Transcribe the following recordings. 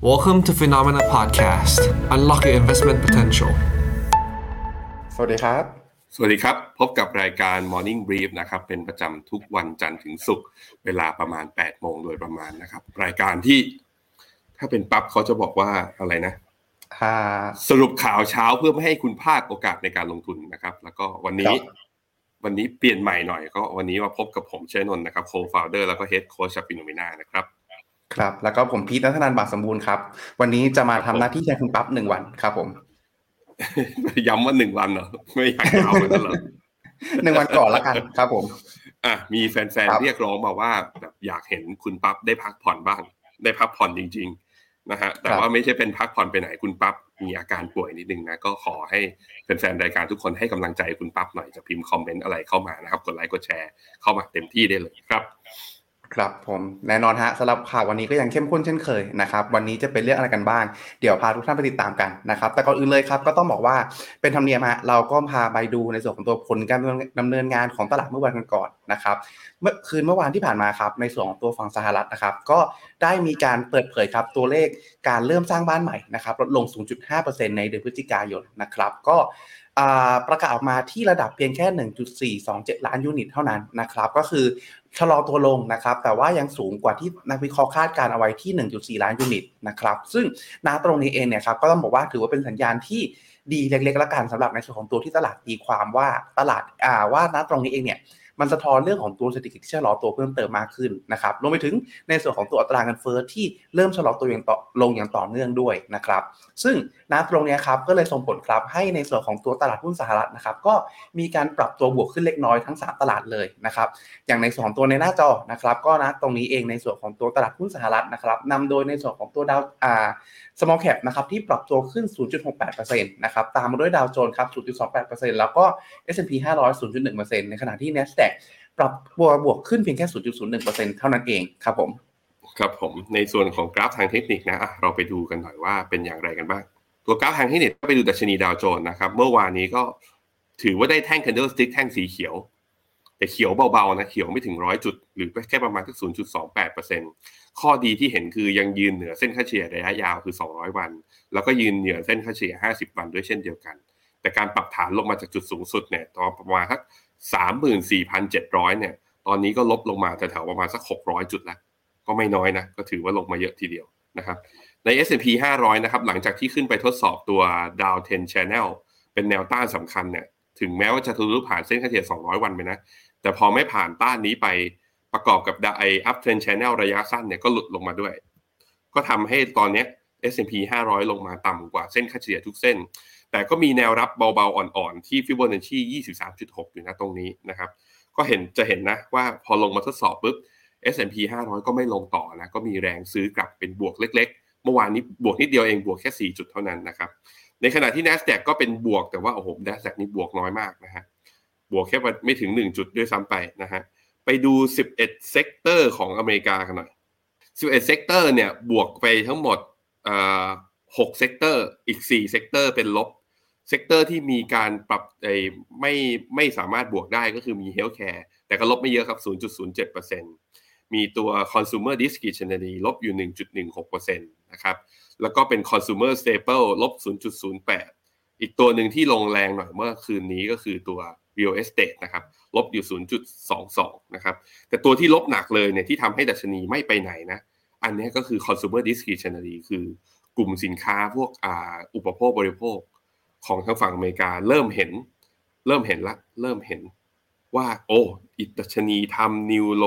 Welcome to Phenomena Podcast. Unlock your investment potential. สวัสดีครับ สวัสดีครับ พบกับรายการ Morning Brief นะครับ เป็นประจำทุกวันจันทร์ถึงศุกร์ เวลาประมาณ 8 โมงโดยประมาณนะครับ รายการที่ ถ้าเป็นปั๊บเขาจะบอกว่าอะไรนะอ่าสรุปข่าวเช้าเพื่อไม่ให้คุณพลาดโอกาสในการลงทุนนะครับ แล้วก็วันนี้ครับวันนี้เปลี่ยนใหม่หน่อย ก็วันนี้มาพบกับผมเชนนท์นะครับ co-founder แล้วก็ head coach จากฟิโนเมนานะครับ ครับ แล้วก็ผมพีทนัทนันท์บาทสมบูรณ์ครับ วันนี้จะมาทำหน้าที่แทนคุณปั๊บหนึ่งวันครับ ผม ย้ำว่าหนึ่งวันเหรอไม่อยากยาวเลยเหรอหนึ่งวันก่อนละกันครับผม อะมีแฟนครัๆบเรียกร้องมาว่าแบบอยากเห็นคุณปั๊บได้พักผ่อนบ้าง ได้พักผ่อนจริง ๆ นะฮะแต่ว่าไม่ใช่เป็นพักผ่อนไปไหนคุณปั๊บมีอาการป่วยนิดนึงนะก็ขอให้แฟนๆรายการทุกคนให้กำลังใจคุณปั๊บหน่อยจะพิมพ์คอมเมนต์อะไรเข้ามานะครับกดไลค์กดแชร์เข้ามาเต็มที่ได้เลยครับ ครับผมแน่นอนฮะสำหรับข่าววันนี้ก็ยังเข้มข้นเช่นเคยนะครับวันนี้จะเป็นเรื่องอะไรกันบ้าง เดี๋ยวพาทุกท่านไปติดตามกันนะครับแต่ก่อนอื่นเลยครับก็ต้องบอกว่าเป็นธรรมเนียมฮะเราก็พาไปดูในส่วนของตัวผลการดำเนินงานของตลาดเมื่อวันก่อนนะครับเมื่อคืนเมื่อวานที่ผ่านมาครับในส่วนของตัวฝั่งสหรัฐนะครับก็ได้มีการเปิดเผยครับตัวเลขการเริ่มสร้างบ้านใหม่นะครับลดลง 0.5%ในเดือนพฤศจิกายนนะครับก็ ประกาศออกมาที่ระดับเพียงแค่ 1.427 ล้านยูนิตเท่านั้นนะครับก็คือชะลอตัวลงนะครับแต่ว่ายังสูงกว่าที่นักวิเคราะห์คาดการเอาไว้ที่ 1.4 ล้านยูนิตนะครับซึ่งณตรงนี้เองเนี่ยครับก็ต้องบอกว่าถือว่าเป็นสัญญาณที่ดีเล็กๆแล้วกันสำหรับในส่วนของตัวที่ตลาดตีความว่าตลาดอ่าว่าณตรงนี้เองเนี่ย มันสะท้อนเรื่องของตัวเศรษฐกิจที่ชะลอตัวเพิ่มเติมมากขึ้นนะครับรวมไปถึงในส่วนของตัวอัตราเงินเฟ้อที่เริ่มชะลอตัวอย่างต่อลงอย่างต่อเนื่องด้วยนะครับ ซึ่งณตรงนี้ครับก็เลยส่งผลครับให้ในส่วนของตัวตลาดหุ้นสหรัฐนะครับ ก็มีการปรับตัวบวกขึ้นเล็กน้อยทั้ง 3 ตลาดเลยนะครับอย่างในส่วนของตัวในหน้าจอนะครับ ก็นะตรงนี้เองในส่วนของตัวตลาดหุ้นสหรัฐนะครับนำโดยในส่วนของตัวดาวอ่า small cap นะครับที่ปรับตัวขึ้น 0.68%นะครับตามมาด้วยดาวโจนส์ครับ 0.28%แล้วก็ S&P 500 0.1%ในขณะที่ NASDAQ ปรับตัวบวกขึ้นเพียงแค่ 0.01%เท่านั้นเองครับผม ครับผมในส่วนของกราฟทางเทคนิคนะเราไปดูกันหน่อยว่าเป็นอย่างไรกันบ้าง ตัวกราฟทางเทคนิคไปดูดัชนีดาวโจนส์นะครับ เมื่อวานนี้ก็ถือว่าได้แท่ง candlestick แท่งสีเขียว แต่เขียวเบาๆนะเขียวไม่ถึงร้อยจุด หรือแค่ประมาณสัก0.28%ข้อดีที่เห็นคือยังยืนเหนือเส้นค่าเฉลี่ยระยะยาวคือ 200 วัน แล้วก็ยืนเหนือเส้นค่าเฉลี่ย50 วันด้วยเช่นเดียวกัน แต่การปรับฐานลงมาจากจุดสูงสุดเนี่ยตอนประมาณสัก 34,700 เนี่ย ตอนนี้ก็ลบลงมาแถวๆประมาณสัก 600 จุดแล้ว ก็ไม่น้อยนะ ก็ถือว่าลงมาเยอะทีเดียวนะครับ ใน S&P 500 นะครับ หลังจากที่ขึ้นไปทดสอบตัว Dow 10 Channel เป็นแนวต้านสำคัญเนี่ย ถึงแม้ว่าจะทะลุผ่านเส้นค่าเฉลี่ย 200 วันไปนะ แต่พอไม่ผ่านต้านนี้ไปประกอบกับไอ uptrend channel ระยะสั้นเนี่ยก็หลุดลงมาด้วย ก็ทำให้ตอนเนี้ S&P 500 ลงมาต่ำกว่าเส้นค่าเฉลี่ยทุกเส้น แต่ก็มีแนวรับเบาๆ อ่อนๆ ที่ Fibonacci 23.6 อยู่นะตรงนี้นะครับ ก็เห็นจะเห็นนะว่าพอลงมาทดสอบปุ๊บ S&P 500 ก็ไม่ลงต่อนะ ก็มีแรงซื้อกลับเป็นบวกเล็ก ๆ เมื่อวานนี้บวกนิดเดียวเองบวกแค่ 4 จุดเท่านั้นนะครับ ในขณะที่ NASDAQ ก็เป็นบวกแต่ว่าโอ้โห NASDAQ นี่บวกน้อยมากนะฮะ บวกแค่ไม่ถึง 1 จุดด้วยซ้ำไปนะฮะ ไปดู 11 sector ของอเมริกากันหน่อย 11 sector เนี่ยบวกไปทั้งหมดเอ่อ6 sector อีก4 sector เป็นลบ sector ที่มีการปรับไอ้ไม่ไม่สามารถบวกได้ก็คือมี healthcare แต่ก็ลบไม่เยอะครับ 0.07%มีตัว consumer discretionary ลบอยู่ 1.16%นะครับแล้วก็เป็น consumer staple ลบ 0.08 อีกตัวหนึ่งที่ลงแรงหน่อยเมื่อคืนนี้ก็คือตัว real estate นะครับลบอยู่ 0.22 นะครับ แต่ตัวที่ลบหนักเลยเนี่ยที่ทำให้ดัชนีไม่ไปไหนนะ อันนี้ก็คือ consumer discretionary คือกลุ่มสินค้าพวกออุปโภคบริโภค ของทางฝั่งอเมริกาเริ่มเห็น เริ่มเห็นละ เริ่มเห็นว่า โอ้อิดัชนีทำนิวโล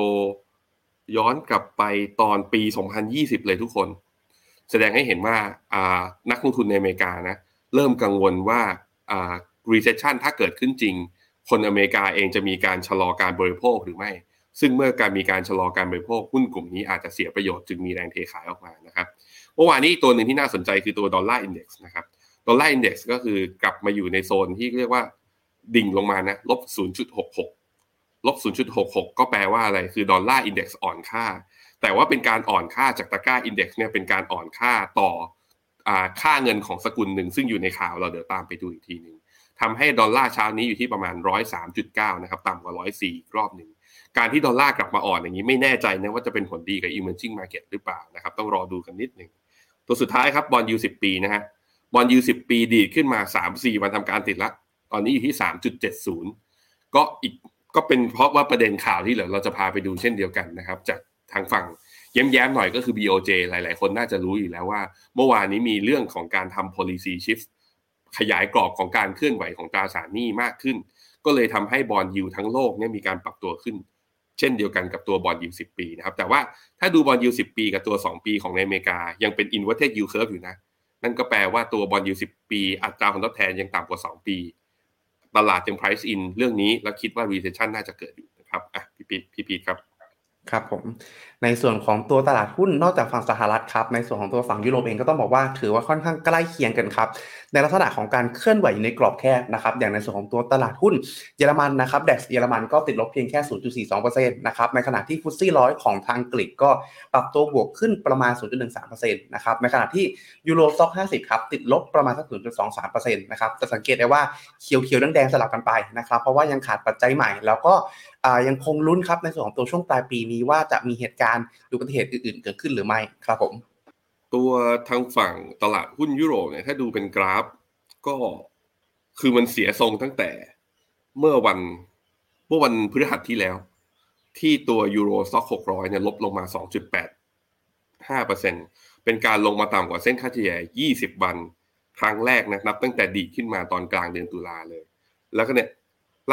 ย้อนกลับไปตอนปี 2020 เลยทุกคน แสดงให้เห็นว่าานักลงทุนในอเมริกานะ เริ่มกังวลว่าอ่า recession ถ้าเกิดขึ้นจริง คนอเมริกาเองจะมีการชะลอการบริโภคหรือไม่ ซึ่งเมื่อการมีการชะลอการบริโภคหุ้นกลุ่มนี้อาจจะเสียประโยชน์จึงมีแรงเทขายออกมานะครับเมื่อวานนี้ตัวหนึ่งที่น่าสนใจคือตัว dollar index นะครับ dollar index ก็คือกลับมาอยู่ในโซนที่เรียกว่าดิ่งลงมานะลบ 0.66 ลบ 0.66 ก็แปลว่าอะไร คือ dollar index อ่อนค่า แต่ว่าเป็นการอ่อนค่าจากตะกร้า index เนี่ยเป็นการอ่อนค่าต่ออ่ค่าเงินของสกุลหนึ่ง ซึ่งอยู่ในข่าวเราเดี๋ยวตามไปดูอีกทีหนึ่งทำให้ดอลลาร์เช้านี้อยู่ที่ประมาณ 103.9 นะครับ ต่ำกว่า 104อีกรอบหนึ่ง การที่ดอลลาร์กลับมาอ่อนอย่างนี้ไม่แน่ใจนะว่าจะเป็นผลดีกับ emerging market หรือเปล่านะครับ ต้องรอดูกันนิดหนึ่ง ตัวสุดท้ายครับ bond yield สิบปีนะฮะ bond yield สิบปีดีดขึ้นมาสามสี่วันทำการติดละ ตอนนี้อยู่ที่สามจุดเจ็ดศูนย์ก็อีกก็เป็นเพราะว่าประเด็นข่าวที่เหลือเราจะพาไปดูเช่นเดียวกันนะครับ จากทางฝั่งแย้มๆหน่อยก็คือ BOJ หลาย ๆ คนน่าจะรู้อยู่แล้วว่า เมื่อวานนี้มีเรื่องของการทำ policy shift ขยายกรอบของการเคลื่อนไหวของตราสารหนี้มากขึ้น ก็เลยทำให้ bond yield ทั้งโลกเนี่ยมีการปรับตัวขึ้น เช่นเดียวกันกับตัว bond yield สิบปีนะครับ แต่ว่าถ้าดูบอลยูสิปีกับตัว 2 ปีของในอเมริกา ยังเป็น inverted yield curve อยู่นะ นั่นก็แปลว่าตัว bond yield สิบปี อัตราผลตอบแทนยังต่ำกว่า 2 ปี ตลาดยัง price in เรื่องนี้แล้วคิดว่า recession น่าจะเกิดอยู่นะครับอะพี่พีพี่พีครับ ครับผม ในส่วนของตัวตลาดหุ้นนอกจากฝั่งสหรัฐครับ ในส่วนของตัวฝั่งยุโรปเองก็ต้องบอกว่าถือว่าค่อนข้างใกล้เคียงกันครับ ในลักษณะของการเคลื่อนไหวอยู่ในกรอบแคบนะครับ อย่างในส่วนของตัวตลาดหุ้นเยอรมันนะครับ DAX เยอรมันก็ติดลบเพียงแค่ 0.42%นะครับ ในขณะที่ฟุตซี่ร้อยของทางอังกก็ปรับตัวบวกขึ้นประมาณ 0.13%นะครับ ในขณะที่ยูโรซ็อก50 ครับ ติดลบประมาณสัก 0.23%นะครับ จะสังเกตได้ว่าเขียวๆแดงๆสลับกันไปนะครับ เพราะว่ายังขาดปัจจัยใหม่ แล้วก็ ยังคงลุ้นครับในส่วนของตัวช่วงปลายปีนี้ว่าจะมีเหตุการณ์อุบัติเหตุอื่นๆ เกิดขึ้นหรือไม่ครับผม ตัวทางฝั่งตลาดหุ้นยุโรปเนี่ยถ้าดูเป็นกราฟ ก็คือมันเสียทรงตั้งแต่เมื่อวันเมื่อวันพฤหัสที่แล้ว ที่ตัวยูโรซ็อกหกร้อยเนี่ยลบลงมา2.85เปอร์เซ็นเป็นการลงมาต่ำกว่าเส้นค่าเฉลี่ย20วันครั้งแรกนะนับตั้งแต่ดีขึ้นมาตอนกลางเดือนตุลาเลย แล้วก็เนี่ย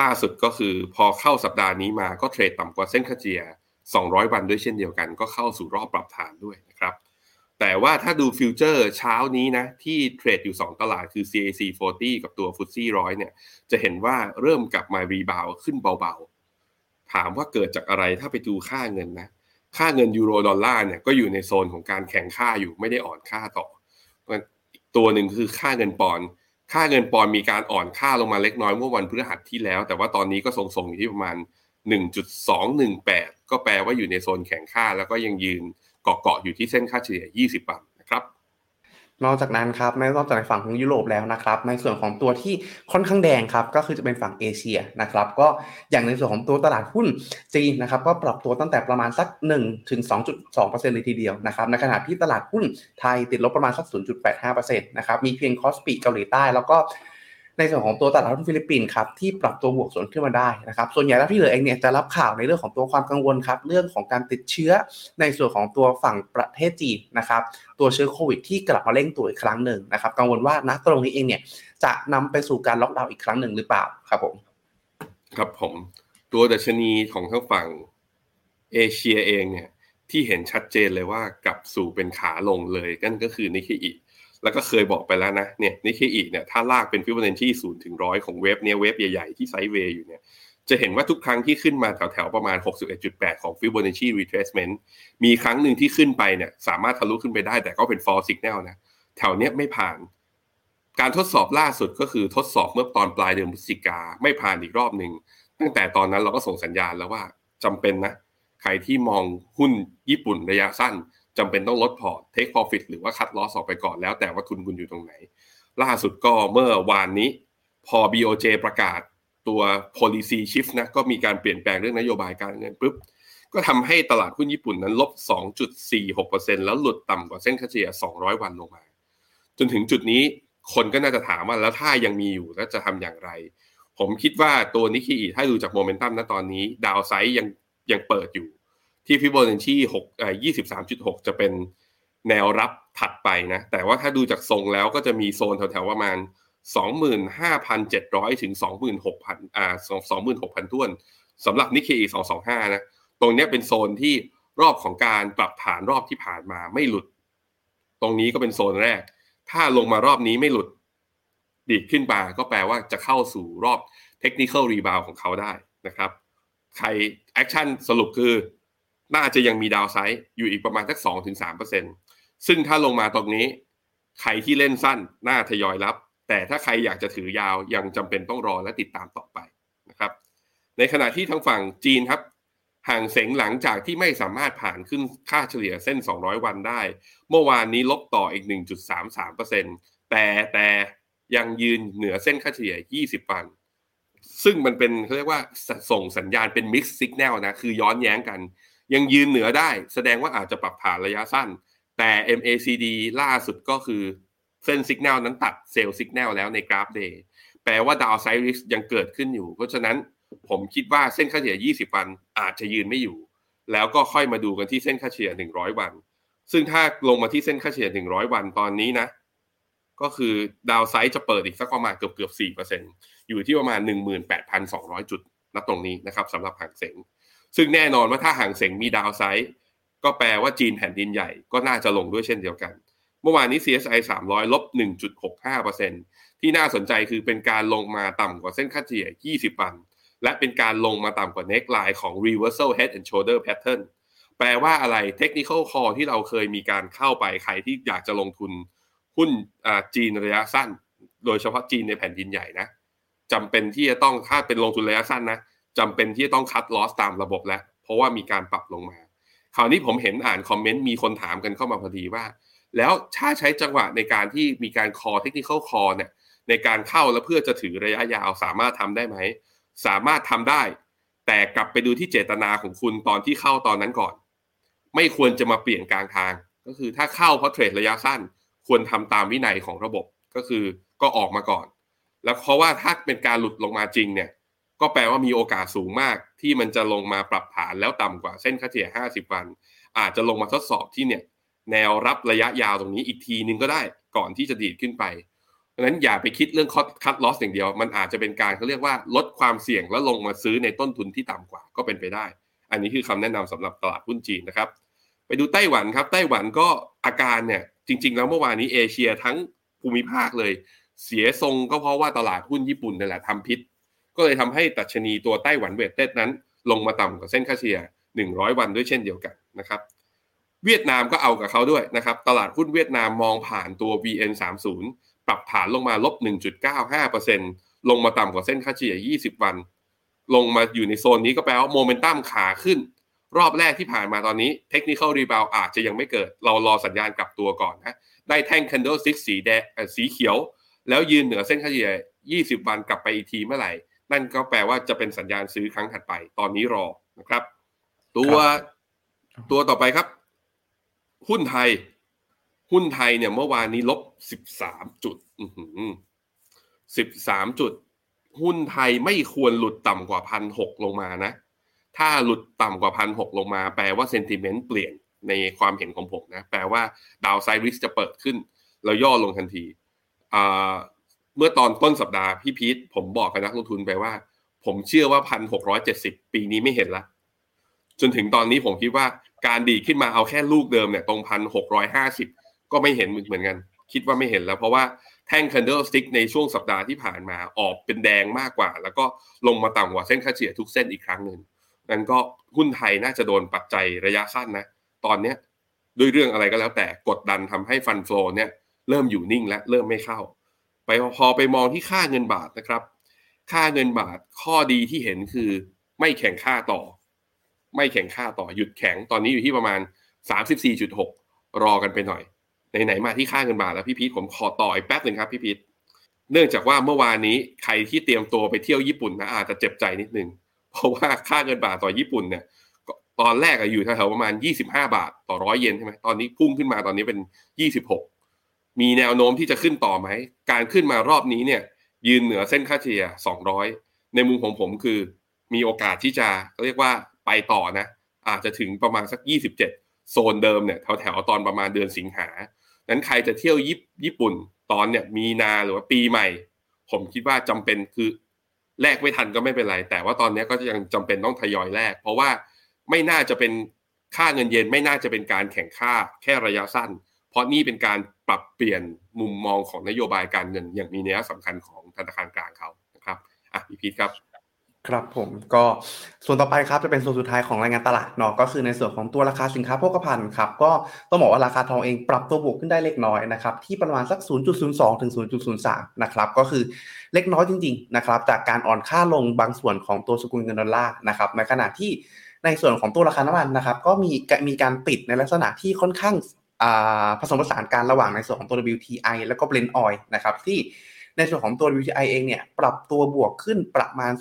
ล่าสุดก็คือพอเข้าสัปดาห์นี้มาก็เทรดต่ำกว่าเส้นค่าเฉลี่ย 200 วันด้วยเช่นเดียวกัน ก็เข้าสู่รอบปรับฐานด้วยนะครับ แต่ว่าถ้าดูฟิวเจอร์เช้านี้นะ ที่เทรดอยู่ 2 ตลาดคือ CAC 40 กับตัว f t s e 100เนี่ย จะเห็นว่าเริ่มกลับมารีบาวขึ้นเบาๆ ถามว่าเกิดจากอะไรถ้าไปดูค่าเงินนะ ค่าเงินยูโรดอลลาร์เนี่ยก็อยู่ในโซนของการแข่งค่าอยู่ไม่ได้อ่อนค่าต่อ ตัวหนึ่งคือค่าเงินปอน ค่าเงินปอนมีการอ่อนค่าลงมาเล็กน้อยเมื่อวันพฤหัสที่แล้ว แต่ว่าตอนนี้ก็ทรงๆอยู่ที่ประมาณ 1.218 ก็แปลว่าอยู่ในโซนแข็งค่า แล้วก็ยังยืนเกาะๆอยู่ที่เส้นค่าเฉลี่ย 20 บาทนะครับ นอกจากนั้นครับนอกจากในฝั่งของยุโรปแล้วนะครับในส่วนของตัวที่ค่อนข้างแดงครับก็คือจะเป็นฝั่งเอเชียนะครับก็อย่างในส่วนของตัวตลาดหุ้นจีนนะครับก็ปรับตัวตั้งแต่ประมาณสัก1ถึง2.2%เลยทีเดียวนะครับในขณะที่ตลาดหุ้นไทยติดลบประมาณสัก 0.85%นะครับมีเพียงคอสปีเกาหลีใต้แล้วก็ ในส่วนของตัวตลาดหุ้นฟิลิปปินส์ครับที่ปรับตัวบวกสวนขึ้นมาได้นะครับส่วนใหญ่แล้วที่เหลือเองเนี่ยจะรับข่าวในเรื่องของตัวความกังวลครับเรื่องของการติดเชื้อในส่วนของตัวฝั่งประเทศจีนนะครับตัวเชื้อโควิดที่กลับมาเร่งตัวอีกครั้งหนึ่งนะครับกังวลว่าณตรงนี้เองเนี่ยจะนำไปสู่การล็อกดาวน์อีกครั้งหนึ่งหรือเปล่าครับผมครับผมตัวดัชนีของทั้งฝั่งเอเชียเองเนี่ยที่เห็นชัดเจนเลยว่ากลับสู่เป็นขาลงเลยกันก็คือนิกเคอิ แล้วก็เคยบอกไปแล้วนะเนี่ยนิกเคอิเนี่ยถ้าลากเป็นฟิบอนัชชีศูนย์ถึงร้อยของ wave เนี่ย wave ใหญ่ๆที่ sideway อยู่เนี่ยจะเห็นว่าทุกครั้งที่ขึ้นมาแถวๆประมาณ 61.8 ของ Fibonacci retracement มีครั้งหนึ่งที่ขึ้นไปเนี่ยสามารถทะลุขึ้นไปได้แต่ก็เป็น fall signal นะ แถวเนี้ยไม่ผ่าน การทดสอบล่าสุดก็คือทดสอบเมื่อตอนปลายเดือนพฤศจิกาไม่ผ่านอีกรอบหนึ่ง ตั้งแต่ตอนนั้นเราก็ส่งสัญญาณแล้วว่าจำเป็นนะ ใครที่มองหุ้นญี่ปุ่นระยะสั้น จำเป็นต้องลดพอร์ต take profit หรือว่าคัดลอสออกไปก่อนแล้วแต่ว่าทุนคุณอยู่ตรงไหน ล่าสุดก็เมื่อวานนี้ พอ BOJ ประกาศตัว policy shift นะก็มีการเปลี่ยนแปลงเรื่องนโยบายการเงินปุ๊บก็ทำให้ตลาดหุ้นญี่ปุ่นนั้นลบ 2.46%แล้วหลุดต่ำกว่าเส้นค่าเฉลี่ย 200 วันลงมา จนถึงจุดนี้คนก็น่าจะถามว่าแล้วถ้ายังมีอยู่แล้วจะทำอย่างไร ผมคิดว่าตัวนิกเอีถ้าดูจากโมเมนตัมณตอนนี้ ดาวไซด์ยังยังเปิดอยู่ ที่ฟิโบนัชชีหกอ่อยี่สิบสามจุดหกจะเป็นแนวรับถัดไปนะ แต่ว่าถ้าดูจากทรงแล้วก็จะมีโซนแถวๆประมาณสองหมื่นห้าพันเจ็ดร้อยถึงสองหมื่นหกพันอ่าสองสองหมื่นหกพันท้วนสำหรับนิกเคอิสองสองห้านะ ตรงนี้เป็นโซนที่รอบของการปรับฐานรอบที่ผ่านมาไม่หลุด ตรงนี้ก็เป็นโซนแรก ถ้าลงมารอบนี้ไม่หลุด ดีดขึ้นมาก็แปลว่าจะเข้าสู่รอบ technical rebound ของเขาได้นะครับ ใครaction สรุปคือ น่าจะยังมี downside อยู่อีกประมาณสักสองถึงสามเปอร์เซ็นซึ่งถ้าลงมาตรงนี้ ใครที่เล่นสั้นน่าทยอยรับ แต่ถ้าใครอยากจะถือยาวยังจำเป็นต้องรอและติดตามต่อไปนะครับ ในขณะที่ทางฝั่งจีนครับ ฮั่งเส็งหลังจากที่ไม่สามารถผ่านขึ้นค่าเฉลี่ยเส้น 200 วันได้ เมื่อวานนี้ลบต่ออีก 1.33%แต่แต่ยังยืนเหนือเส้นค่าเฉลี่ย 20 วันซึ่งมันเป็นเขาเรียกว่าส่งสัญญาณเป็น mixed signal นะ คือย้อนแย้งกัน ยังยืนเหนือได้ แสดงว่าอาจจะปรับฐานระยะสั้น แต่ MACD ล่าสุดก็คือเส้นสัญญาณนั้นตัดเซลล์สัญญาณแล้วในกราฟเดย์แปลว่าดาวไซริสยังเกิดขึ้นอยู่ เพราะฉะนั้นผมคิดว่าเส้นค่าเฉลี่ย 20 วันอาจจะยืนไม่อยู่ แล้วก็ค่อยมาดูกันที่เส้นค่าเฉลี่ย 100 วัน ซึ่งถ้าลงมาที่เส้นค่าเฉลี่ย 100 วันตอนนี้นะ ก็คือดาวไซด์จะเปิดอีกสักประมาณเกือบเกือบ4%อยู่ที่ประมาณ 18,200 จุดณตรงนี้นะครับสำหรับหางเสง ซึ่งแน่นอนว่าถ้าห่างเสงมีดาวไซด์ก็แปลว่าจีนแผ่นดินใหญ่ก็น่าจะลงด้วยเช่นเดียวกัน เมื่อวานนี้ CSI 300ลบ1.65%ที่น่าสนใจคือเป็นการลงมาต่ำกว่าเส้นค่าเฉลี่ย 20 วัน และเป็นการลงมาต่ำกว่า neckline ของ reversal head and shoulder pattern แปลว่าอะไร technical call ที่เราเคยมีการเข้าไปใครที่อยากจะลงทุนหุ้นจีนระยะสั้น โดยเฉพาะจีนในแผ่นดินใหญ่นะจำเป็นที่จะต้องถ้าเป็นลงทุนระยะสั้นนะ จำเป็นที่จะต้องคัดลอสตามระบบแล้ว เพราะว่ามีการปรับลงมา คราวนี้ผมเห็นอ่านคอมเมนต์มีคนถามกันเข้ามาพอดีว่า แล้วถ้าใช้จังหวะในการที่มีการคอเทคนิคคอเนี่ยในการเข้าแล้วเพื่อจะถือระยะยาวสามารถทำได้ไหม สามารถทำได้ แต่กลับไปดูที่เจตนาของคุณตอนที่เข้าตอนนั้นก่อน ไม่ควรจะมาเปลี่ยนกลางทาง ก็คือถ้าเข้าเพราะเทรดระยะสั้น ควรทำตามวินัยของระบบก็คือก็ออกมาก่อน แล้วเพราะว่าถ้าเป็นการหลุดลงมาจริงเนี่ย ก็แปลว่ามีโอกาสสูงมากที่มันจะลงมาปรับฐานแล้วต่ำกว่าเส้นค่าเฉลี่ย 50 วัน อาจจะลงมาทดสอบที่เนี่ยแนวรับระยะยาวตรงนี้อีกทีนึงก็ได้ก่อนที่จะดีดขึ้นไปดังนั้นอย่าไปคิดเรื่องคัดลอสอย่างเดียว มันอาจจะเป็นการเขาเรียกว่าลดความเสี่ยงแล้วลงมาซื้อในต้นทุนที่ต่ำกว่าก็เป็นไปได้ อันนี้คือคำแนะนำสำหรับตลาดหุ้นจีนนะครับ ไปดูไต้หวันครับ ไต้หวันก็อาการเนี่ยจริง ๆ แล้วเมื่อวานนี้เอเชียทั้งภูมิภาคเลย เสียทรงก็เพราะว่าตลาดหุ้นญี่ปุ่นนี่แหละทำพิษ ก็เลยทำให้ตัชนีตัวไต้หวันเวทเต็ดนั้น ลงมาต่ำกว่าเส้นค่าเฉลี่ย 100 วันด้วยเช่นเดียวกันนะครับเวียดนามก็เอากับเขาด้วยนะครับ ตลาดหุ้นเวียดนามมองผ่านตัว VN30 ปรับฐานลงมาลบ 1.95%ลงมาต่ำกว่าเส้นค่าเฉลี่ย 20 วัน ลงมาอยู่ในโซนนี้ก็แปลว่าโมเมนตัมขาขึ้น รอบแรกที่ผ่านมาตอนนี้ technical rebound อาจจะยังไม่เกิด เรารอสัญญาณกลับตัวก่อนนะ ได้แท่ง candlestick สีแดงสีเขียว แล้วยืนเหนือเส้นค่าเฉลี่ย 20 วันกลับไปอีกทีเมื่อไหร่ นั่นก็แปลว่าจะเป็นสัญญาณซื้อครั้งถัดไป ตอนนี้รอนะครับ ตัวตัวต่อไปครับ หุ้นไทย หุ้นไทยเนี่ยเมื่อวานนี้ลบ13จุด13จุด หุ้นไทยไม่ควรหลุดต่ำกว่าพันหลงมานะ ถ้าหลุดต่ำกว่าพันหลงมา แปลว่าเซนติเมนต์เปลี่ยนในความเห็นของผมนะ แปลว่าดาวไซริสจะเปิดขึ้น แล้วย่อลงทันที เมื่อตอนต้นสัปดาห์พี่พีทผมบอกกับนักลงทุนไปว่า ผมเชื่อว่าพันหกร้อยเจ็ดสิบปีนี้ไม่เห็นละ จนถึงตอนนี้ผมคิดว่าการดีขึ้นมาเอาแค่ลูกเดิมเนี่ยตรงพันหกร้อยห้าสิบก็ไม่เห็นเหมือนกัน คิดว่าไม่เห็นแล้ว เพราะว่าแท่ง candle stick ในช่วงสัปดาห์ที่ผ่านมาออกเป็นแดงมากกว่า แล้วก็ลงมาต่ำกว่าเส้นค่าเฉลี่ยทุกเส้นอีกครั้งหนึ่งนั้นก็หุ้นไทยน่าจะโดนปัจจัยระยะสั้นนะ ตอนเนี้ยด้วยเรื่องอะไรก็แล้วแต่กดดันทำให้ฟันโฟเนี่ยเริ่มอยู่นิ่งและเริ่มไม่เข้า ไปพอไปมองที่ค่าเงินบาทนะครับ ค่าเงินบาทข้อดีที่เห็นคือไม่แข่งค่าต่อ ไม่แข่งค่าต่อหยุดแข็งตอนนี้อยู่ที่ประมาณ 34.6 รอกันไปหน่อยไหนๆมาที่ค่าเงินบาทแล้วพี่พีทผมขอต่ออีกแป๊บหนึ่งครับพี่พีทเนื่องจากว่าเมื่อวานนี้ใครที่เตรียมตัวไปเที่ยวญี่ปุ่นนะอาจจะเจ็บใจนิดนึง เพราะว่าค่าเงินบาทต่อญี่ปุ่นเนี่ยตอนแรกอยู่แถวๆประมาณ 25 บาทต่อร้อยเยนใช่ไหมตอนนี้พุ่งขึ้นมาตอนนี้เป็น 26 มีแนวโน้มที่จะขึ้นต่อไหม การขึ้นมารอบนี้เนี่ย ยืนเหนือเส้นค่าเฉลี่ย 200 ในมุมของผมคือมีโอกาสที่จะเรียกว่าไปต่อนะ อาจจะถึงประมาณสัก 27 โซนเดิมเนี่ยแถวๆตอนประมาณเดือนสิงหานั้นใครจะเที่ยวญี่ปุ่นตอนเนี่ยมีนาหรือว่าปีใหม่ ผมคิดว่าจำเป็นคือแลกไม่ทันก็ไม่เป็นไร แต่ว่าตอนนี้ก็ยังจำเป็นต้องทยอยแลกเพราะว่าไม่น่าจะเป็นค่าเงินเยนไม่น่าจะเป็นการแข่งค่าแค่ระยะสั้น เพราะนี่เป็นการ ปรับเปลี่ยนมุมมองของนโยบายการเงินอย่างมีนัยสำคัญของธนาคารกลางเขานะครับอะพี่พีทครับครับผมก็ส่วนต่อไปครับจะเป็นส่วนสุดท้ายของรายงานตลาดเนาะก็คือในส่วนของตัวราคาสินค้าโภคภัณฑ์ครับก็ต้องบอกว่าราคาทองเองปรับตัวบวกขึ้นได้เล็กน้อยนะครับที่ประมาณสัก 0.02 ถึง 0.03 นะครับก็คือเล็กน้อยจริงๆนะครับจากการอ่อนค่าลงบางส่วนของตัวสกุลเงินดอลลาร์นะครับในขณะที่ในส่วนของตัวราคาน้ำมันนะครับก็มีมีการปิดในลักษณะที่ค่อนข้าง ผสมผสานการระหว่างในส่วนของตัว WTI แล้วก็ Brent Oil นะครับที่ในส่วนของตัว WTI เองเนี่ยปรับตัวบวกขึ้นประมาณ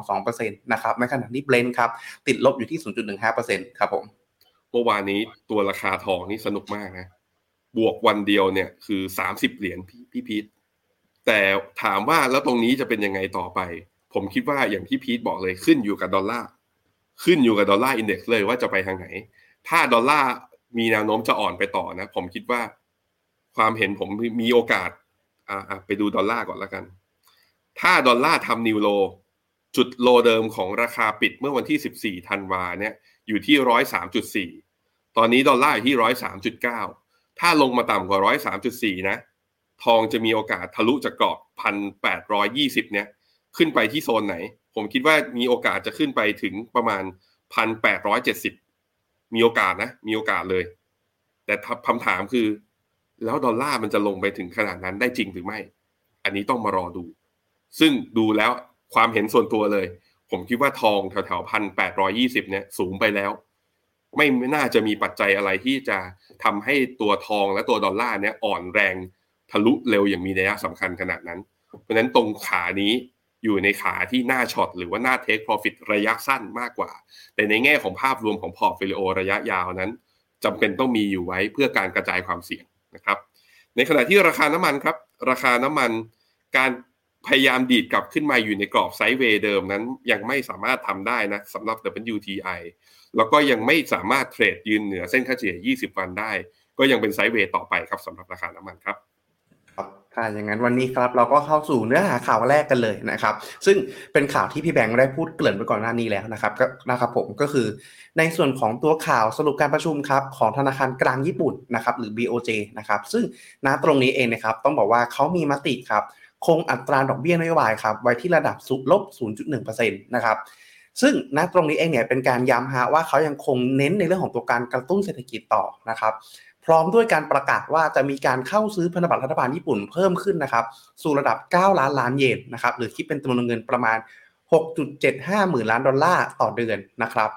0.22%นะครับในขณะที่ Brent ครับติดลบอยู่ที่ 0.15%ครับผมเมื่อวานนี้ตัวราคาทองนี่สนุกมากนะบวกวันเดียวเนี่ยคือสามสิบเหรียญพี่พีทแต่ถามว่าแล้วตรงนี้จะเป็นยังไงต่อไป ผมคิดว่าอย่างที่พีทบอกเลยขึ้นอยู่กับดอลลาร์ขึ้นอยู่กับ dollar index เลยว่าจะไปทางไหน ถ้าดอลลาร์ มีแนวโน้มจะอ่อนไปต่อนะ ผมคิดว่าความเห็นผมมีโอกาสอ่าไปดูดอลลาร์ก่อนแล้วกัน ถ้าดอลลาร์ทำ new low จุด low เดิมของราคาปิดเมื่อวันที่ 14ธันวาเนี่ยอยู่ที่ร้อยสามจุดสี่ตอนนี้ดอลลาร์อยู่ที่ร้อยสามจุดเก้าถ้าลงมาต่ำกว่าร้อยสามจุดสี่นะ ทองจะมีโอกาสทะลุจากกรอบพันแปดร้อยยี่สิบเนี่ย ขึ้นไปที่โซนไหน ผมคิดว่ามีโอกาสจะขึ้นไปถึงประมาณพันแปดร้อยเจ็ดสิบ มีโอกาสนะ มีโอกาสเลย แต่คำถามคือ แล้วดอลลาร์มันจะลงไปถึงขนาดนั้นได้จริงหรือไม่ อันนี้ต้องมารอดู ซึ่งดูแล้วความเห็นส่วนตัวเลย ผมคิดว่าทองแถวๆพันแปดร้อยี่สิบเนี่ยสูงไปแล้ว ไม่น่าจะมีปัจจัยอะไรที่จะทำให้ตัวทองและตัวดอลลาร์เนี่ยอ่อนแรงทะลุเร็วอย่างมีนัยสำคัญขนาดนั้น เพราะฉะนั้นตรงขานี้ อยู่ในขาที่น่า short หรือว่าน่า take profit ระยะสั้นมากกว่า แต่ในแง่ของภาพรวมของ portfolio ระยะยาวนั้นจำเป็นต้องมีอยู่ไว้เพื่อการกระจายความเสี่ยงนะครับ ในขณะที่ราคาน้ำมันครับ ราคาน้ำมันการพยายามดีดกลับขึ้นมาอยู่ในกรอบ sideway เดิมนั้น ยังไม่สามารถทำได้นะสำหรับ WTI แล้วก็ยังไม่สามารถ trade ยืนเหนือเส้นค่าเฉลี่ย 20 วันได้ ก็ยังเป็น sideway ต่อไปครับสำหรับราคาน้ำมันครับ ค่ะอย่างนั้นวันนี้ครับเราก็เข้าสู่เนื้อหาข่าวแรกกันเลยนะครับ ซึ่งเป็นข่าวที่พี่แบงค์ได้พูดเกริ่นไปก่อนหน้านี้แล้วนะครับก็นะครับผมก็คือในส่วนของตัวข่าวสรุปการประชุมครับของธนาคารกลางญี่ปุ่นนะครับหรือ BOJ นะครับซึ่งณตรงนี้เองนะครับต้องบอกว่าเขามีมติครับคงอัตราดอกเบี้ยนโยบายครับไว้ที่ระดับลบ 0.1%นะครับซึ่งณตรงนี้เองเนี่ยเป็นการย้ำฮะว่าเขายังคงเน้นในเรื่องของตัวการกระตุ้นเศรษฐกิจต่อนะครับ พร้อมด้วยการประกาศว่าจะมีการเข้าซื้อพันธบัตรรัฐบาลญี่ปุ่นเพิ่มขึ้นนะครับ สู่ระดับ 9 ล้านล้านเยนนะครับ หรือคิดเป็นจำนวนเงินประมาณ 6.75 หมื่นล้านดอลลาร์ต่อเดือนนะครับ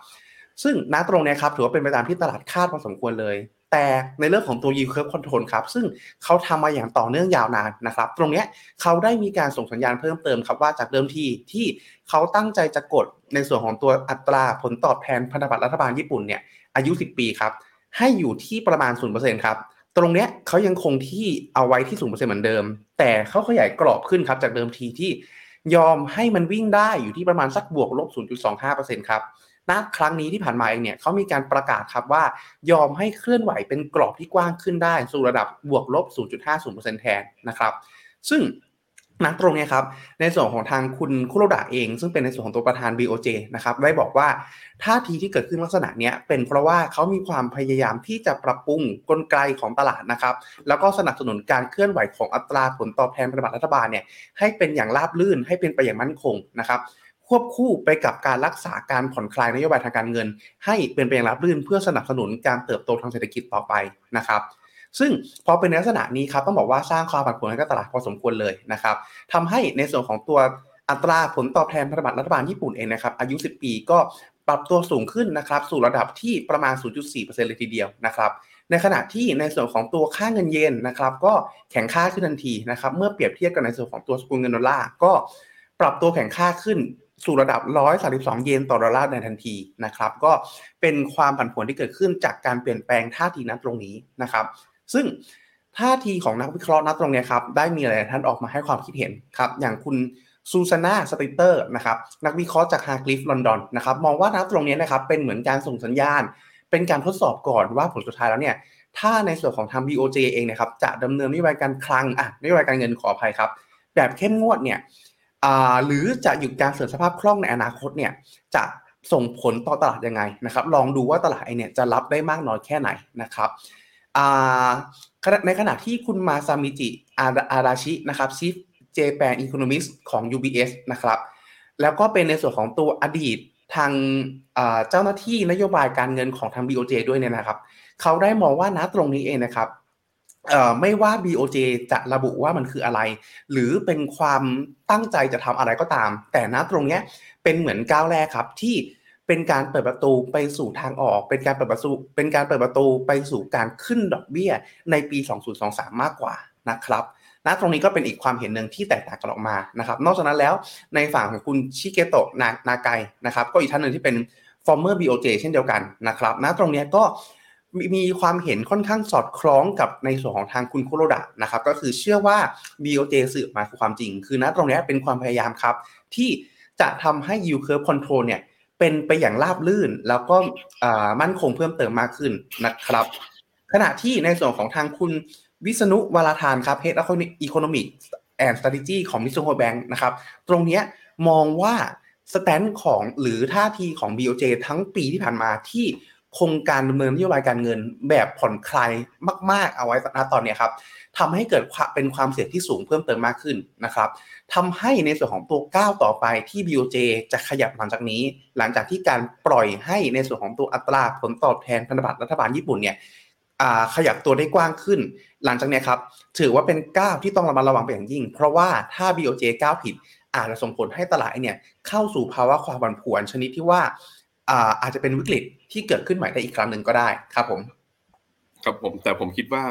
ซึ่งณตรงนี้ครับถือว่าเป็นไปตามที่ตลาดคาดพอสมควรเลย แต่ในเรื่องของตัว yield curve control ครับ ซึ่งเขาทำมาอย่างต่อเนื่องยาวนานนะครับ ตรงนี้เขาได้มีการส่งสัญญาณเพิ่มเติมครับว่าจากเดิมทีที่เขาตั้งใจจะกดในส่วนของตัวอัตราผลตอบแทนพันธบัตรรัฐบาลญี่ปุ่นเนี่ยอายุ 10 ปีครับ ให้อยู่ที่ประมาณ 0%ครับ ตรงนี้เขายังคงที่เอาไว้ที่ 0%เหมือนเดิม แต่เขาขยายกรอบขึ้นครับ จากเดิมทีที่ยอมให้มันวิ่งได้อยู่ที่ประมาณสักบวกลบ 0.25%ครับณครั้งนี้ที่ผ่านมาเองเนี่ยเขามีการประกาศครับว่ายอมให้เคลื่อนไหวเป็นกรอบที่กว้างขึ้นได้ สู่ระดับบวกลบ 0.50%แทนนะครับ ซึ่ง นักตรงนี้ครับในส่วนของทางคุณคุโรดะเอง ซึ่งเป็นในส่วนของตัวประธาน BOJ นะครับได้บอกว่าท่าทีที่เกิดขึ้นลักษณะนี้เป็นเพราะว่าเขามีความพยายามที่จะปรับปรุงกลไกของตลาดนะครับแล้วก็สนับสนุนการเคลื่อนไหวของอัตราผลตอบแทนพันธบัตรรัฐบาลเนี่ยให้เป็นอย่างราบรื่นให้เป็นไปอย่างมั่นคงนะครับควบคู่ไปกับการรักษาการผ่อนคลายนโยบายทางการเงิน ให้เป็นไปอย่างรับรื่นเพื่อสนับสนุนการเติบโตทางเศรษฐกิจต่อไปนะครับ ซึ่งพอเป็นลักษณะนี้ครับต้องบอกว่าสร้างความผันผวนให้กับตลาดพอสมควรเลยนะครับทำให้ในส่วนของตัวอัตราผลตอบแทนพันธบัตรรัฐบาลญี่ปุ่นเองนะครับอายุ 10 ปีก็ปรับตัวสูงขึ้นนะครับสู่ระดับที่ประมาณ 0.4%เลยทีเดียวนะครับในขณะที่ในส่วนของตัวค่าเงินเยนนะครับก็แข็งค่าขึ้นทันทีนะครับเมื่อเปรียบเทียบกับในส่วนของตัวสกุลเงินดอลลาร์ก็ปรับตัวแข็งค่าขึ้นสู่ระดับ 132 เยนต่อดอลลาร์ในทันทีนะครับก็เป็นความผันผวนที่เกิดขึ้นจากการเปลี่ยนแปลงท่าทีนั้นตรงนี้นะครับ ซึ่งท่าทีของนักวิเคราะห์นัดตรงนี้ครับได้มีหลายท่านออกมาให้ความคิดเห็นครับอย่างคุณ Susannah Streeter นะครับนักวิเคราะห์จาก Hargreaves Lansdown นะครับมองว่านัดตรงนี้นะครับเป็นเหมือนการส่งสัญญาณ เป็นการทดสอบก่อนว่าผลสุดท้ายแล้วเนี่ยถ้าในส่วนของทาง BOJ เองนะครับจะดำเนินนโยบายการคลังอะนโยบายการเงินขออภัยครับ แบบเข้มงวดเนี่ยหรือจะหยุดการเสริมสภาพคล่องในอนาคตเนี่ยจะส่งผลต่อตลาดยังไงนะครับลองดูว่าตลาดเนี่ยจะรับได้มากน้อยแค่ไหนนะครับ ในขณะที่คุณมาซามิจิอาราชินะครับซีฟเจแปนอีโคโนมิสของ UBS นะครับแล้วก็เป็นในส่วนของตัวอดีตทางเจ้าหน้าที่นโยบายการเงินของทาง BOJ ด้วยเนี่ยนะครับเขาได้มองว่านะตรงนี้เองนะครับไม่ว่า BOJ จะระบุว่ามันคืออะไร หรือเป็นความตั้งใจจะทำอะไรก็ตาม แต่ณตรงนี้เป็นเหมือนก้าวแรกครับที่ เป็นการเปิดประตูไปสู่ทางออก เป็นการเปิดประตูเป็นการเปิดประตูไปสู่การขึ้นดอกเบี้ยในปี 2023 มากกว่านะครับณตรงนี้ก็เป็นอีกความเห็นหนึ่งที่แตกต่างกันออกมานะครับ นอกจากนั้นแล้วในฝั่งของคุณชิเกโตะนานาไกนะครับ ก็อีกท่านหนึ่งที่เป็น former BOJ เช่นเดียวกันนะครับณตรงนี้ก็มีความเห็นค่อนข้างสอดคล้องกับในส่วนของทางคุณโคโรดะนะครับ ก็คือเชื่อว่า BOJ สืบมาคือความจริง คือณตรงนี้เป็นความพยายามครับ ที่จะทำให้ yield curve control เนี่ย เป็นไปอย่างราบลื่น แล้วก็มั่นคงเพิ่มเติมมากขึ้นนะครับ ขณะที่ในส่วนของทางคุณวิษณุวราธานครับ Head of Economic and Strategy ของ Mizuho Bank นะครับ ตรงนี้มองว่าสแตนของหรือท่าทีของ BOJ ทั้งปีที่ผ่านมาที่ คงการดำเนินนโยบายการเงินแบบผ่อนคลายมาก ๆ เอาไว้ณตอนนี้ครับทำให้เกิดเป็นความเสี่ยงที่สูงเพิ่มเติมมากขึ้นนะครับทำให้ในส่วนของตัวก้าวต่อไปที่ BOJ จะขยับหลังจากนี้ หลังจากที่การปล่อยให้ในส่วนของตัวอัตราผลตอบแทนพันธบัตรรัฐบาลญี่ปุ่นเนี่ยขยับตัวได้กว้างขึ้น หลังจากนี้ครับถือว่าเป็นก้าวที่ต้องระมัดระวังเป็นอย่างยิ่ง เพราะว่าถ้า BOJ ก้าวผิดอาจจะส่งผลให้ตลาดเนี่ยเข้าสู่ภาวะความผันผวนชนิดที่ว่า อาจจะเป็นวิกฤตที่เกิดขึ้นใหม่ได้อีกครั้งหนึ่งก็ได้ครับผม ครับผมแต่ผมคิดว่า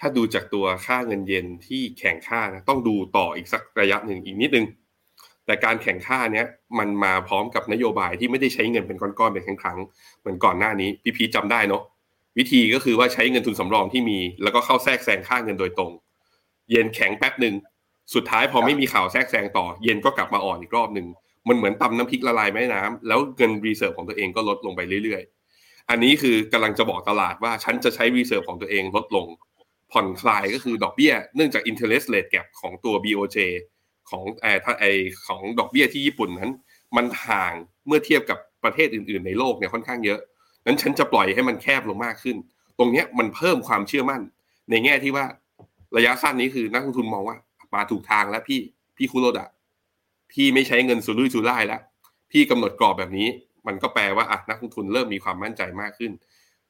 ถ้าดูจากตัวค่าเงินเยนที่แข็งค่านะต้องดูต่ออีกสักระยะหนึ่งอีกนิดนึง แต่การแข็งค่าเนี้ยมันมาพร้อมกับนโยบายที่ไม่ได้ใช้เงินเป็นก้อนๆเป็นครั้งๆเหมือนก่อนหน้านี้พี่พีทจำได้เนาะวิธีก็คือว่าใช้เงินทุนสำรองที่มี แล้วก็เข้าแทรกแซงค่าเงินโดยตรง เยนแข็งแป๊บหนึ่งสุดท้ายพอไม่มีข่าวแทรกแซงต่อ เยนก็กลับมาอ่อนอีกรอบหนึ่ง มันเหมือนตำน้ำพริกละลายแม่น้ำแล้วเงิน reserve ของตัวเองก็ลดลงไปเรื่อยๆ อันนี้คือกำลังจะบอกตลาดว่าฉันจะใช้ reserve ของตัวเองลดลง ผ่อนคลายก็คือดอกเบี้ย เนื่องจาก interest rate gap ของตัว BOJ ของไอ้ถ้าไอของดอกเบี้ยที่ญี่ปุ่นนั้น มันห่างเมื่อเทียบกับประเทศอื่นๆ ในโลกเนี่ยค่อนข้างเยอะนั้นฉันจะปล่อยให้มันแคบลงมากขึ้น ตรงนี้มันเพิ่มความเชื่อมั่น ในแง่ที่ว่าระยะสั้นนี้คือนักลงทุนมองว่ามาถูกทางแล้วพี่พี่คุโรดะ พี่ไม่ใช้เงินสุรุ่ยสุร่ายแล้วพี่กำหนดกรอบแบบนี้ มันก็แปลว่าอะนักลงทุนเริ่มมีความมั่นใจมากขึ้น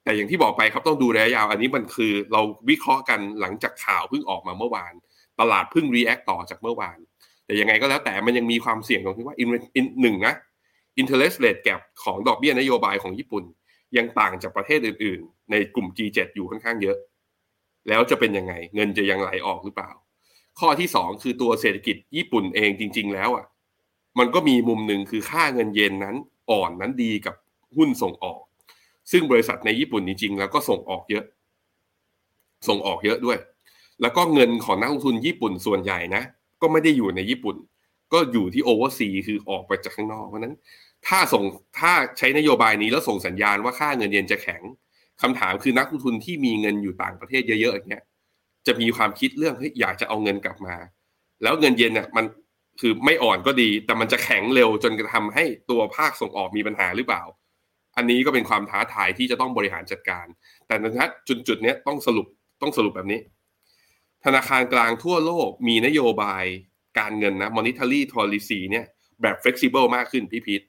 แต่อย่างที่บอกไปครับต้องดูระยะยาว อันนี้มันคือเราวิเคราะห์กันหลังจากข่าวเพิ่งออกมาเมื่อวาน ตลาดเพิ่ง react ต่อจากเมื่อวาน แต่ยังไงก็แล้วแต่มันยังมีความเสี่ยงตรงที่ว่าอันหนึ่งนะ interest rate gap ของดอกเบี้ยนโยบายของญี่ปุ่น ยังต่างจากประเทศอื่น ๆ ในกลุ่ม G7 อยู่ค่อนข้างเยอะ แล้วจะเป็นยังไง เงินจะยังไหลออกหรือเปล่า ข้อที่สองคือตัวเศรษฐกิจญี่ปุ่นเองจริง ๆ แล้วอะ มันก็มีมุมหนึ่งคือค่าเงินเยนนั้นอ่อนนั้นดีกับหุ้นส่งออก ซึ่งบริษัทในญี่ปุ่นจริงๆแล้วก็ส่งออกเยอะ ส่งออกเยอะด้วย แล้วก็เงินของนักลงทุนญี่ปุ่นส่วนใหญ่นะ ก็ไม่ได้อยู่ในญี่ปุ่น ก็อยู่ที่โอเวอร์ซีคือออกไปจากข้างนอกเพราะนั้น ถ้าส่งถ้าใช้นโยบายนี้แล้วส่งสัญญาณว่าค่าเงินเยนจะแข็งคำถามคือนักลงทุนที่มีเงินอยู่ต่างประเทศเยอะๆอย่างเงี้ยจะมีความคิดเรื่องเฮ้ยอยากจะเอาเงินกลับมา แล้วเงินเยนเนี่ยมัน คือไม่อ่อนก็ดี แต่มันจะแข็งเร็วจนกระทำให้ตัวภาคส่งออกมีปัญหาหรือเปล่า อันนี้ก็เป็นความท้าทายที่จะต้องบริหารจัดการ แต่นะจุดจุดนี้ต้องสรุปต้องสรุปแบบนี้ ธนาคารกลางทั่วโลกมีนโยบายการเงินนะ monetary policy เนี่ยแบบ flexible มากขึ้นพี่พีท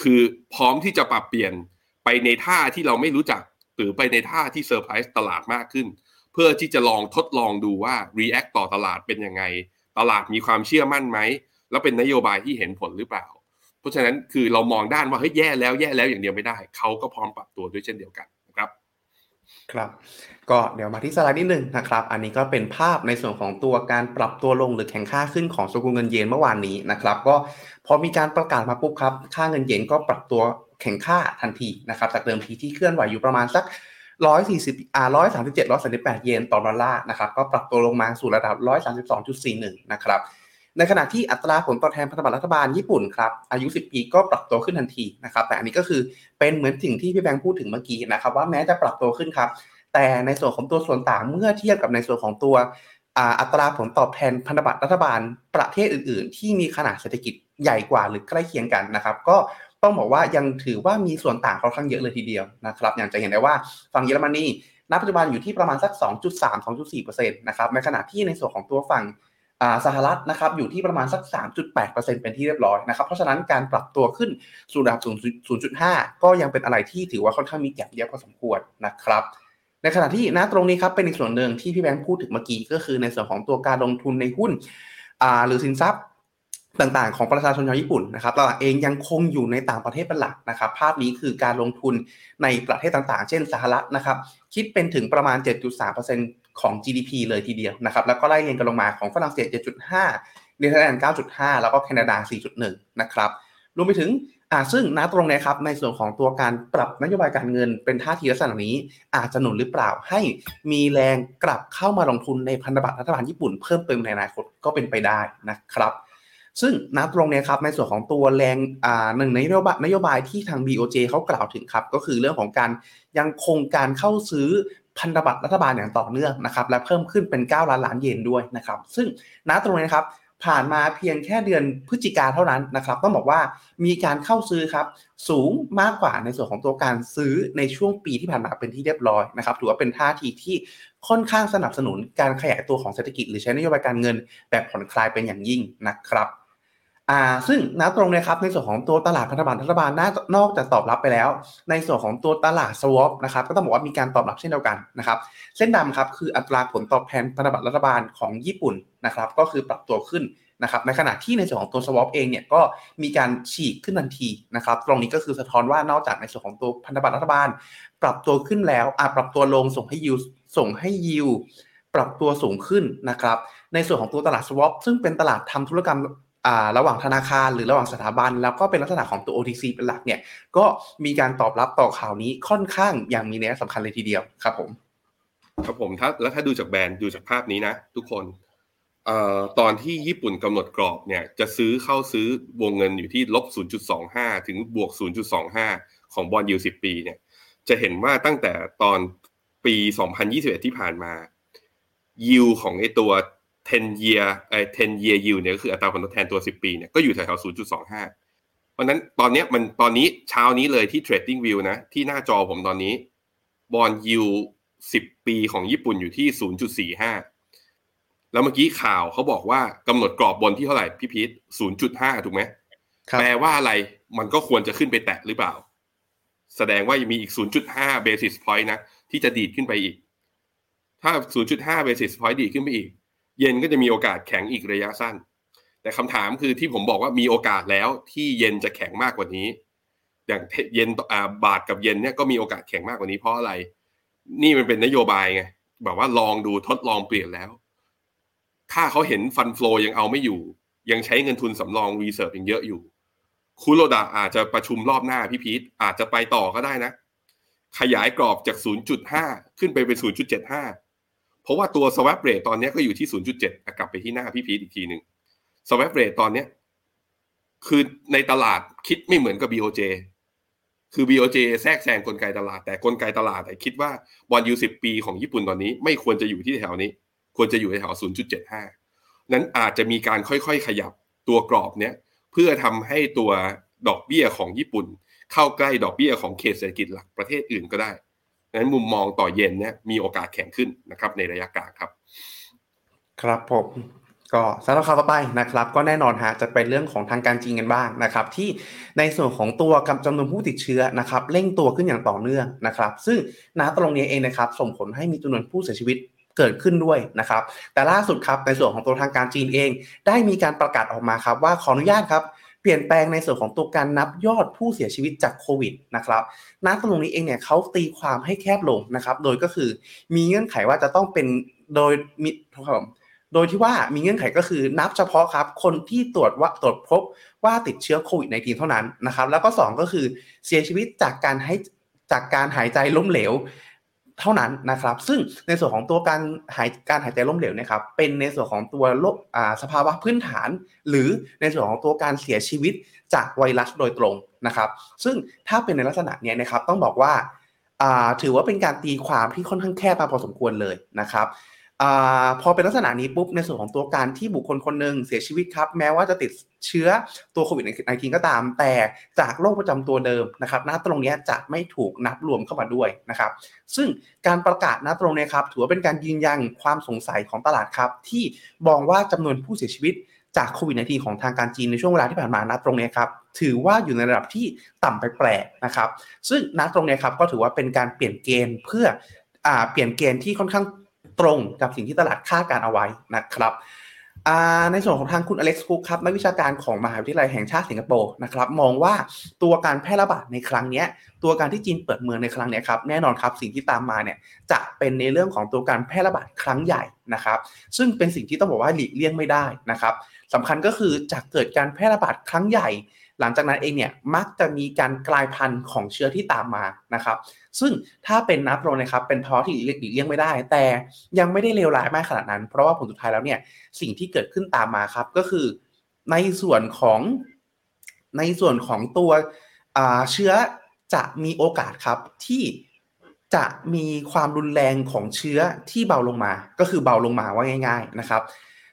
คือพร้อมที่จะปรับเปลี่ยนไปในท่าที่เราไม่รู้จัก หรือไปในท่าที่เซอร์ไพรส์ตลาดมากขึ้น เพื่อที่จะลองทดลองดูว่า react ต่อตลาดเป็นยังไง ตลาดมีความเชื่อมั่นไหม แล้วเป็นนโยบายที่เห็นผลหรือเปล่า เพราะฉะนั้นคือเรามองด้านว่าเฮ้ยแย่แล้วแย่แล้วอย่างเดียวไม่ได้ เขาก็พร้อมปรับตัวด้วยเช่นเดียวกันนะครับ ครับ ก็เดี๋ยวมาที่สไลด์นิดนึงนะครับ อันนี้ก็เป็นภาพในส่วนของตัวการปรับตัวลงหรือแข่งค่าขึ้นของสกุลเงินเยนเมื่อวานนี้นะครับ ก็พอมีการประกาศมาปุ๊บครับ ค่าเงินเยนก็ปรับตัวแข่งค่าทันทีนะครับ จากเดิมทีที่เคลื่อนไหวอยู่ประมาณสัก ร้อยสี่สิบอ่าร้อยสามสิบเจ็ดร้อยสามสิบแปดเยนต่อดอลลาร์นะครับก็ปรับตัวลงมาสู่ระดับร้อยสามสิบสองจุดสี่หนึ่งนะครับในขณะที่อัตราผลตอบแทนพันธบัตรรัฐบาลญี่ปุ่นครับอายุ 10 ปีก็ปรับตัวขึ้นทันทีนะครับแต่อันนี้ก็คือเป็นเหมือนสิ่งที่พี่แบงค์พูดถึงเมื่อกี้นะครับว่าแม้จะปรับตัวขึ้นครับ แต่ในส่วนของตัวส่วนต่างเมื่อเทียบกับในส่วนของตัวอัตราผลตอบแทนพันธบัตรรัฐบาลประเทศอื่น ๆ ที่มีขนาดเศรษฐกิจใหญ่กว่าหรือใกล้เคียงกันนะครับ ก็ ต้องบอกว่ายังถือว่ามีส่วนต่างค่อนข้างเยอะเลยทีเดียวนะครับ อย่างจะเห็นได้ว่าฝั่งเยอรมนีณปัจจุบันอยู่ที่ประมาณสัก 2.3 2.4%นะครับในขณะที่ในส่วนของตัวฝั่งสหรัฐนะครับอยู่ที่ประมาณสัก 3.8%เป็นที่เรียบร้อยนะครับเพราะฉะนั้นการปรับตัวขึ้นสู่ระดับ 0.5 ก็ยังเป็นอะไรที่ถือว่าค่อนข้างมีแก็บเยอะพอสมควรนะครับในขณะที่ณตรงนี้ครับเป็นอีกส่วนหนึ่งที่พี่แบงค์พูดถึงเมื่อกี้ก็คือในส่วนของตัวการลงทุนในหุ้นหรือสินทรัพย์ ต่างๆ ของประชาชนชาวญี่ปุ่นนะครับตลาดเองยังคงอยู่ในต่างประเทศเป็นหลักนะครับ ภาพนี้คือการลงทุนในประเทศต่างๆ เช่นสหรัฐนะครับ คิดเป็นถึงประมาณ 7.3%ของ GDP เลยทีเดียวนะครับ แล้วก็ไล่เรียงกันลงมาของฝรั่งเศส 7.5เนเธอร์แลนด์ 9.5 แล้วก็แคนาดา 4.1 นะครับ รวมไปถึงอ่าซึ่งณตรงนี้ครับในส่วนของตัวการปรับนโยบายการเงินเป็นท่าทีลักษณะนี้ อาจจะหนุนหรือเปล่าให้มีแรงกลับเข้ามาลงทุนในพันธบัตรรัฐบาลญี่ปุ่นเพิ่มเติมในอนาคตก็เป็นไปได้นะครับ ซึ่งณตรงนี้ครับในส่วนของตัวแรงอ่าหนึ่งในนโยบายนโยบายที่ทาง BOJ เขากล่าวถึงครับ ก็คือเรื่องของการยังคงการเข้าซื้อพันธบัตรรัฐบาลอย่างต่อเนื่องนะครับและเพิ่มขึ้นเป็น 9 ล้านล้านเยนด้วยนะครับซึ่งณตรงนี้ครับผ่านมาเพียงแค่เดือนพฤศจิกาเท่านั้นนะครับต้องบอกว่ามีการเข้าซื้อครับสูงมากกว่าในส่วนของตัวการซื้อในช่วงปีที่ผ่านมาเป็นที่เรียบร้อยนะครับถือว่าเป็นท่าทีที่ค่อนข้างสนับสนุนการขยายตัวของเศรษฐกิจ หรือใช้นโยบายการเงินแบบผ่อนคลายเป็นอย่างยิ่งนะครับ อ่าซึ่งณตรงนี้ครับในส่วนของตัวตลาดพันธบัตรรัฐบาลนอกจากตอบรับไปแล้ว ในส่วนของตัวตลาดสวอปนะครับก็ต้องบอกว่ามีการตอบรับเช่นเดียวกันนะครับเส้นดำครับคืออัตราผลตอบแทนพันธบัตรรัฐบาลของญี่ปุ่นนะครับก็คือปรับตัวขึ้นนะครับในขณะที่ในส่วนของตัวสวอปเองเนี่ยก็มีการฉีกขึ้นทันทีนะครับตรงนี้ก็คือสะท้อนว่านอกจากในส่วนของตัวพันธบัตรรัฐบาล ปรับตัวขึ้นแล้วอ่าปรับตัวลงส่งให้ยิวส่งให้ยิวปรับตัวสูงขึ้นนะครับในส่วนของตัวตลาดสวอปซึ่งเป็นตลาดทำธุรกรรม ระหว่างธนาคารหรือระหว่างสถาบัน แล้วก็เป็นลักษณะของตัว OTC เป็นหลักเนี่ยก็มีการตอบรับต่อข่าวนี้ค่อนข้างอย่างมีนัยสำคัญเลยทีเดียวครับผมครับผมถ้าแล้วถ้าดูจากแบรนด์ดูจากภาพนี้นะ ทุกคนออตอนที่ญี่ปุ่นกำหนดกรอบเนี่ยจะซื้อเข้าซื้อวงเงินอยู่ที่ลบ 0.25 ถึงบวก 0.25 ของบอลยู10ปีเนี่ยจะเห็นว่าตั้งแต่ตอนปี 2021 ที่ผ่านมายิวของไอตัว 10 year ไอ้10 year yield เนี่ยก็คืออัตราผลตอบแทนตัว 10 ปีเนี่ยก็อยู่แถวๆ0.25 เพราะนั้นตอนนี้มันตอนนี้เช้านี้เลยที่ trading view นะ ที่หน้าจอผมตอนนี้บอลยิว10 ปีของญี่ปุ่นอยู่ที่ 0.45 แล้วเมื่อกี้ข่าวเขาบอกว่ากำหนดกรอบบนที่เท่าไหร่พี่พีท0.5 ถูกไหมแปลว่าอะไรมันก็ควรจะขึ้นไปแตะหรือเปล่า แสดงว่ายังมีอีก 0.5 basis point นะ ที่จะดีดขึ้นไปอีก ถ้า 0.5 basis point ดีดขึ้นไปอีก เย็นก็จะมีโอกาสแข็งอีกระยะสั้น แต่คำถามคือที่ผมบอกว่ามีโอกาสแล้วที่เย็นจะแข็งมากกว่านี้ อย่างเยนบาทกับเยนเนี่ยก็มีโอกาสแข็งมากกว่านี้เพราะอะไร นี่มันเป็นนโยบายไงแบบว่าลองดูทดลองเปลี่ยนแล้ว ถ้าเขาเห็น fund flow ยังเอาไม่อยู่ ยังใช้เงินทุนสำรอง reserve ยังเยอะอยู่คุโรดะอาจจะประชุมรอบหน้าพี่พีทอาจจะไปต่อก็ได้นะ ขยายกรอบจาก 0.5 ขึ้นไปเป็น 0.75 เพราะว่าตัว swap rate ตอนนี้ก็อยู่ที่ 0.7 กลับไปที่หน้าพี่พีทอีกทีหนึ่ง swap rate ตอนนี้คือในตลาดคิดไม่เหมือนกับ BOJ คือ BOJ แทรกแซงกลไกตลาด แต่กลไกตลาดแต่คิดว่าบอลยูสิบปีของญี่ปุ่นตอนนี้ ไม่ควรจะอยู่ที่แถวนี้ ควรจะอยู่ในแถว 0.75 นั้นอาจจะมีการค่อยๆขยับตัวกรอบเนี้ยเพื่อทำให้ตัวดอกเบี้ยของญี่ปุ่น เข้าใกล้ดอกเบี้ยของเขตเศรษฐกิจหลักประเทศอื่นก็ได้ นั้นมุมมองต่อเย็นเนี่ยมีโอกาสแข็งขึ้นนะครับในระยะกลางครับ ครับผมก็สำหรับข่าวต่อไปนะครับก็แน่นอนฮะจะเป็นเรื่องของทางการจีนกันบ้างนะครับที่ในส่วนของตัวกำจำนวนผู้ติดเชื้อนะครับเร่งตัวขึ้นอย่างต่อเนื่องนะครับ ซึ่งณตรงนี้เองนะครับส่งผลให้มีจำนวนผู้เสียชีวิตเกิดขึ้นด้วยนะครับแต่ล่าสุดครับในส่วนของตัวทางการจีนเอง ได้มีการประกาศออกมาครับว่าขออนุญาตครับ ปลี่ยนแปลงในส่วนของตัวการนับยอดผู้เสียชีวิตจากโควิดนะครับณตรงนี้เองเนี่ยเขาตีความให้แคบลงนะครับ โดยก็คือมีเงื่อนไขว่าจะต้องเป็นโดยมิโดยที่ว่ามีเงื่อนไขก็คือนับเฉพาะครับ คนที่ตรวจว่าตรวจพบว่าติดเชื้อโควิดในทีเท่านั้นนะครับ แล้วก็ 2 ก็คือเสียชีวิตจากการให้จากการหายใจล้มเหลว เท่านั้นนะครับ ซึ่งในส่วนของตัวการหายการหายใจล้มเหลวนะครับ เป็นในส่วนของตัวโรคสภาวะพื้นฐาน หรือในส่วนของตัวการเสียชีวิตจากไวรัสโดยตรงนะครับ ซึ่งถ้าเป็นในลักษณะนี้นะครับต้องบอกว่าถือว่าเป็นการตีความที่ค่อนข้างแคบมาพอสมควรเลยนะครับ พอเป็นลักษณะนี้ปุ๊บในส่วนของตัวการที่บุคคลคนหนึ่งเสียชีวิตครับ แม้ว่าจะติดเชื้อตัวโควิดในทีก็ตาม แต่จากโรคประจำตัวเดิมนะครับหน้าตรงนี้จะไม่ถูกนับรวมเข้ามาด้วยนะครับ ซึ่งการประกาศหน้าตรงนี้ครับ ถือว่าเป็นการยืนยันความสงสัยของตลาดครับ ที่มองว่าจำนวนผู้เสียชีวิตจากโควิดในทีของทางการจีนในช่วงเวลาที่ผ่านมาณตรงนี้ครับถือว่าอยู่ในระดับที่ต่ำไปแปลกนะครับ ซึ่งณตรงนี้ครับก็ถือว่าเป็นการเปลี่ยนเกณฑ์เพื่ออเปลี่ยนเกณฑ์ที่ค่อนข้าง ตรงกับสิ่งที่ตลาดคาดการเอาไว้นะครับในส่วนของทางคุณอเล็กซ์คุกครับนักวิชาการของมหาวิทยาลัยแห่งชาติสิงคโปร์นะครับมองว่าตัวการแพร่ระบาดในครั้งนี้ตัวการที่จีนเปิดเมืองในครั้งนี้ครับแน่นอนครับสิ่งที่ตามมาเนี่ยจะเป็นในเรื่องของตัวการแพร่ระบาดครั้งใหญ่นะครับซึ่งเป็นสิ่งที่ต้องบอกว่าหลีกเลี่ยงไม่ได้นะครับสำคัญก็คือจะเกิดการแพร่ระบาดครั้งใหญ่ หลังจากนั้นเองเนี่ยมักจะมีการกลายพันธุ์ของเชื้อที่ตามมานะครับ ซึ่งถ้าเป็นนับโรนะครับเป็นภาวะที่หลีกเลี่ยงไม่ได้ แต่ยังไม่ได้เลวร้ายมากขนาดนั้น เพราะว่าผลสุดท้ายแล้วเนี่ยสิ่งที่เกิดขึ้นตามมาครับก็คือในส่วนของในส่วนของตัวเชื้อจะมีโอกาสครับที่จะมีความรุนแรงของเชื้อที่เบาลงมา ก็คือเบาลงมาว่าง่าย ๆนะครับ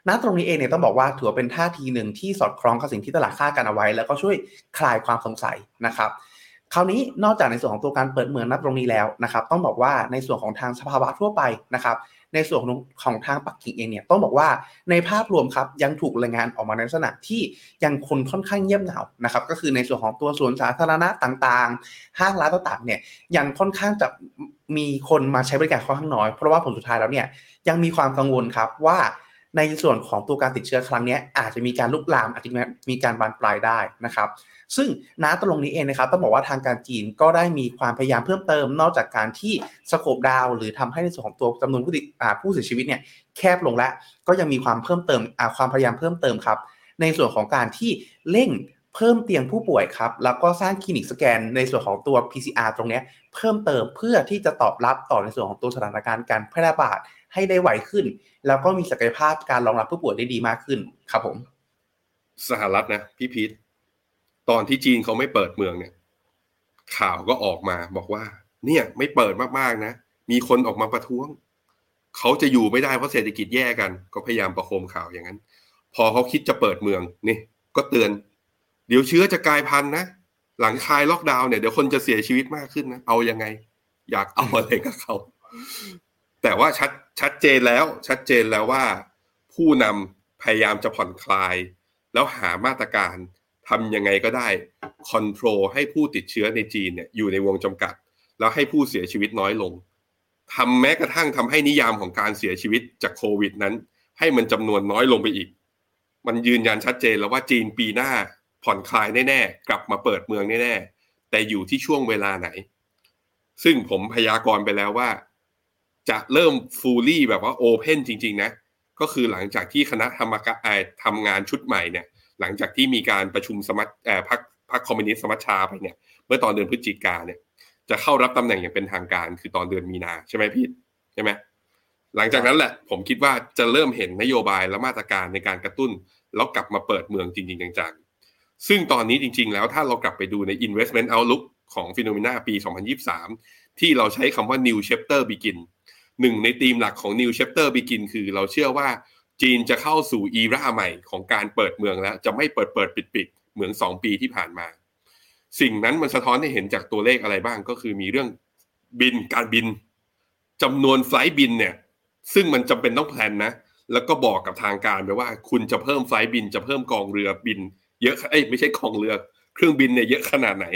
ณตรงนี้เองเนี่ยต้องบอกว่าถือว่าเป็นท่าทีหนึ่งที่สอดคล้องกับสิ่งที่ตลาดคาดกันเอาไว้ แล้วก็ช่วยคลายความสงสัยนะครับคราวนี้นอกจากในส่วนของตัวการเปิดเมืองนับตรงนี้แล้วนะครับต้องบอกว่าในส่วนของทางสภาวะทั่วไปนะครับในส่วนของของทางปักกิ่งเองเนี่ยต้องบอกว่าในภาพรวมครับยังถูกรายงานออกมาในลักษณะที่ยังคนค่อนข้างเงียบเหงานะครับก็คือในส่วนของตัวสวนสาธารณะต่างๆ ห้างร้านต่างๆเนี่ยยังค่อนข้างจะมีคนมาใช้บริการค่อนข้างน้อย เพราะว่าผลสุดท้ายแล้วเนี่ยยังมีความกังวลครับว่า ในส่วนของตัวการติดเชื้อครั้งนี้อาจจะมีการลุกลามอาจจะมีการบานปลายได้นะครับ ซึ่งน้าตรงนี้เองนะครับต้องบอกว่าทางการจีนก็ได้มีความพยายามเพิ่มเติม นอกจากการที่สโคบดาวหรือทำให้ในส่วนของตัวจำนวนผู้ติดผู้เสียชีวิตเนี่ยแคบลงแล้วก็ยังมีความเพิ่มเติมความพยายามเพิ่มเติมครับ ในส่วนของการที่เร่งเพิ่มเตียงผู้ป่วยครับ แล้วก็สร้างคลินิกสแกนในส่วนของตัว PCR ตรงนี้เพิ่มเติมเพื่อที่จะตอบรับต่อในส่วนของตัวสถานการณ์การแพร่ระบาด ให้ได้ไวขึ้น แล้วก็มีศักยภาพการรองรับผู้ป่วยได้ดีมากขึ้นครับผม สหรัฐนะพี่พีทตอนที่จีนเขาไม่เปิดเมืองเนี่ย ข่าวก็ออกมาบอกว่า เนี่ยไม่เปิดมากๆนะ มีคนออกมาประท้วง เขาจะอยู่ไม่ได้เพราะเศรษฐกิจแย่กัน ก็พยายามประโคมข่าวอย่างนั้น พอเขาคิดจะเปิดเมืองนี่ก็เตือน เดี๋ยวเชื้อจะกลายพันธุ์นะหลังคลายล็อกดาวน์เนี่ยเดี๋ยวคนจะเสียชีวิตมากขึ้นนะเอายังไง อยากเอาอะไรกับเขา แต่ว่าชัดชัดเจนแล้วชัดเจนแล้วว่า ผู้นำพยายามจะผ่อนคลาย แล้วหามาตรการทำยังไงก็ได้คอนโทรลให้ผู้ติดเชื้อในจีนเนี่ยอยู่ในวงจำกัด แล้วให้ผู้เสียชีวิตน้อยลงทำแม้กระทั่งทำให้นิยามของการเสียชีวิตจากโควิดนั้น ให้มันจำนวนน้อยลงไปอีก มันยืนยันชัดเจนแล้วว่าจีนปีหน้าผ่อนคลายแน่ๆ กลับมาเปิดเมืองแน่ๆ แต่อยู่ที่ช่วงเวลาไหน ซึ่งผมพยากรณ์ไปแล้วว่า จะเริ่มฟูลี่แบบว่าโอเพนจริง ๆ นะ ก็คือหลังจากที่คณะธรรมกาทำงานชุดใหม่เนี่ย หลังจากที่มีการประชุมสมัชพักพักคอมมิวนิสต์สมัชชาไปเนี่ย เมื่อตอนเดือนพฤศจิกาเนี่ย จะเข้ารับตำแหน่งอย่างเป็นทางการ คือตอนเดือนมีนาใช่ไหมพี่ใช่ไหมหลังจากนั้นแหละ ผมคิดว่าจะเริ่มเห็นนโยบายและมาตรการในการกระตุ้น แล้วกลับมาเปิดเมืองจริง ๆ จังๆ ซึ่งตอนนี้จริง ๆ แล้วถ้าเรากลับไปดูใน investment outlook ของฟิโนเมนาปี 2023 ที่เราใช้คำว่า new chapter begin หนึ่งในธีมหลักของ New Chapter Begin คือเราเชื่อว่าจีนจะเข้าสู่อีราใหม่ของการเปิดเมืองแล้ว จะไม่เปิดเปิดปิดปิดเหมือนสองปีที่ผ่านมา สิ่งนั้นมันสะท้อนให้เห็นจากตัวเลขอะไรบ้างก็คือมีเรื่องบินการบินจำนวนไฟล์บินเนี่ย ซึ่งมันจำเป็นต้องแพลนนะ แล้วก็บอกกับทางการไปว่า คุณจะเพิ่มไฟล์บิน จะเพิ่มกองเรือบิน เยอะเอ้ยไม่ใช่กองเรือ เครื่องบินเนี่ยเยอะขนาดไหน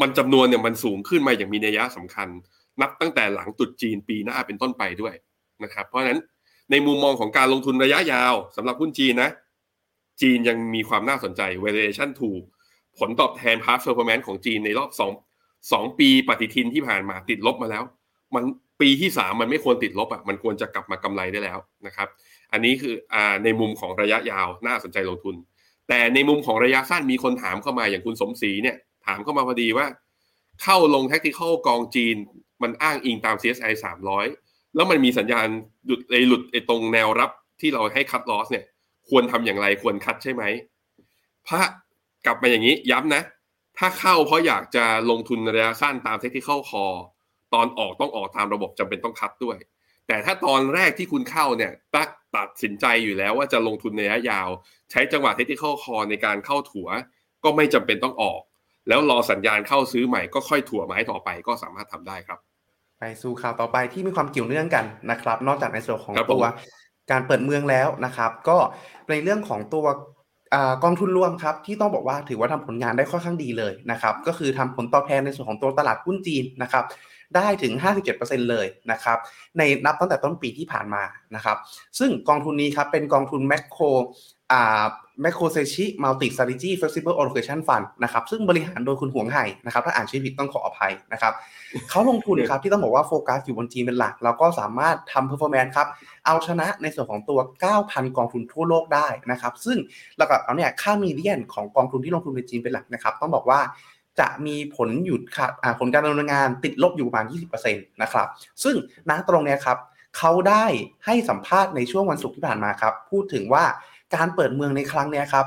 มันจำนวนเนี่ยมันสูงขึ้นมาอย่างมีนัยยะสำคัญ นับตั้งแต่หลังตุดจีนปีหน้าเป็นต้นไปด้วยนะครับ เพราะฉะนั้นในมุมมองของการลงทุนระยะยาวสำหรับหุ้นจีนนะ จีนยังมีความน่าสนใจ valuation ถูก ผลตอบแทน past performance ของจีนในรอบสองสองปีปฏิทินที่ผ่านมาติดลบมาแล้ว มันปีที่สามมันไม่ควรติดลบอะมันควรจะกลับมากำไรได้แล้วนะครับ อันนี้คืออ่าในมุมของระยะยาวน่าสนใจลงทุน แต่ในมุมของระยะสั้นมีคนถามเข้ามาอย่างคุณสมศรีเนี่ยถามเข้ามาพอดีว่า เข้าลง tactical กองจีน มันอ้างอิงตาม CSI 300 แล้วมันมีสัญญาณหลุดไอหลุดไอตรงแนวรับที่เราให้คัดลอสเนี่ย ควรทำอย่างไรควรคัดใช่ไหมพระกลับมาอย่างนี้ย้ำนะ ถ้าเข้าเพราะอยากจะลงทุนระยะสั้นตามเทคนิคคอตอนออกต้องออกตามระบบจำเป็นต้องคัดด้วย แต่ถ้าตอนแรกที่คุณเข้าเนี่ยตักตัดสินใจอยู่แล้วว่าจะลงทุนระยะยาว ใช้จังหวะเทคนิคคอในการเข้าถัว ก็ไม่จำเป็นต้องออก แล้วรอสัญญาณเข้าซื้อใหม่ก็ค่อยถั่วไม้ต่อไปก็สามารถทำได้ครับ ไปสู่ข่าวต่อไปที่มีความเกี่ยวเนื่องกันนะครับ นอกจากในส่วนของตัวการเปิดเมืองแล้วนะครับ ก็ในเรื่องของตัวกองทุนรวมครับที่ต้องบอกว่าถือว่าทำผลงานได้ค่อนข้างดีเลยนะครับ ก็คือทำผลตอบแทนในส่วนของตัวตลาดหุ้นจีนนะครับ ได้ถึง 57%เลยนะครับในนับตั้งแต่ต้นปีที่ผ่านมานะครับ ซึ่งกองทุนนี้ครับเป็นกองทุนแมคโคร m a c o s e c h i Multi Strategy Flexible Allocation Fund นะครับซึ่งบริหารโดยคุณหวงไห่นะครับถ้าอ่านชื่อผิดต้องขออภัยนะครับเขาลงทุนครับที่ต้องบอกว่าโฟกัสอยู่บนจีนเป็นหลัก แล้วก็สามารถทำ performance ครับเอาชนะในส่วนของตัว 9,000 กองทุนทั่วโลกได้นะครับซึ่งหลักๆแล้วเนี่ยค่า median ของกองทุนที่ลงทุนในจีนเป็นหลักนะครับต้องบอกว่าจะมีผลหยุดขาดผลการดำเนินงานติดลบอยู่ประมาณ 20%นะครับ ซึ่งณตรงเนี้ยครับเขาได้ให้สัมภาษณ์ในช่วงวันศุกร์ที่ผ่านมาครับ พูดถึงว่า การเปิดเมืองในครั้งนี้ครับ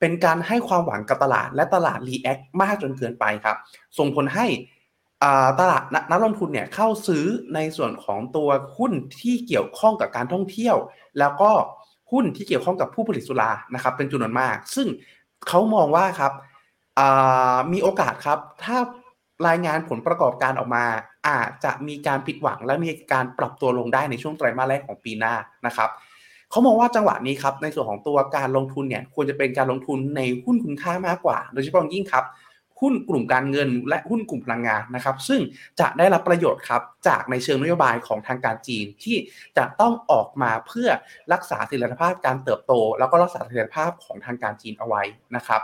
เป็นการให้ความหวังกับตลาดและตลาด react มากจนเกินไปครับ ส่งผลให้ตลาดนักลงทุนเนี่ยเข้าซื้อในส่วนของตัวหุ้นที่เกี่ยวข้องกับการท่องเที่ยว แล้วก็หุ้นที่เกี่ยวข้องกับผู้ผลิตสุรานะครับเป็นจำนวนมาก ซึ่งเขามองว่าครับมีโอกาสครับถ้ารายงานผลประกอบการออกมา อาจจะมีการผิดหวังและมีการปรับตัวลงได้ในช่วงไตรมาสแรกของปีหน้านะครับ เขามองว่าจังหวะนี้ครับในส่วนของตัวการลงทุนเนี่ยควรจะเป็นการลงทุนในหุ้นคุณค่ามากกว่า โดยเฉพาะยิ่งครับหุ้นกลุ่มการเงินและหุ้นกลุ่มพลังงานนะครับ ซึ่งจะได้รับประโยชน์ครับจากในเชิงนโยบายของทางการจีนที่จะต้องออกมาเพื่อรักษาเสถียรภาพการเติบโต แล้วก็รักษาเสถียรภาพของทางการจีนเอาไว้นะครับ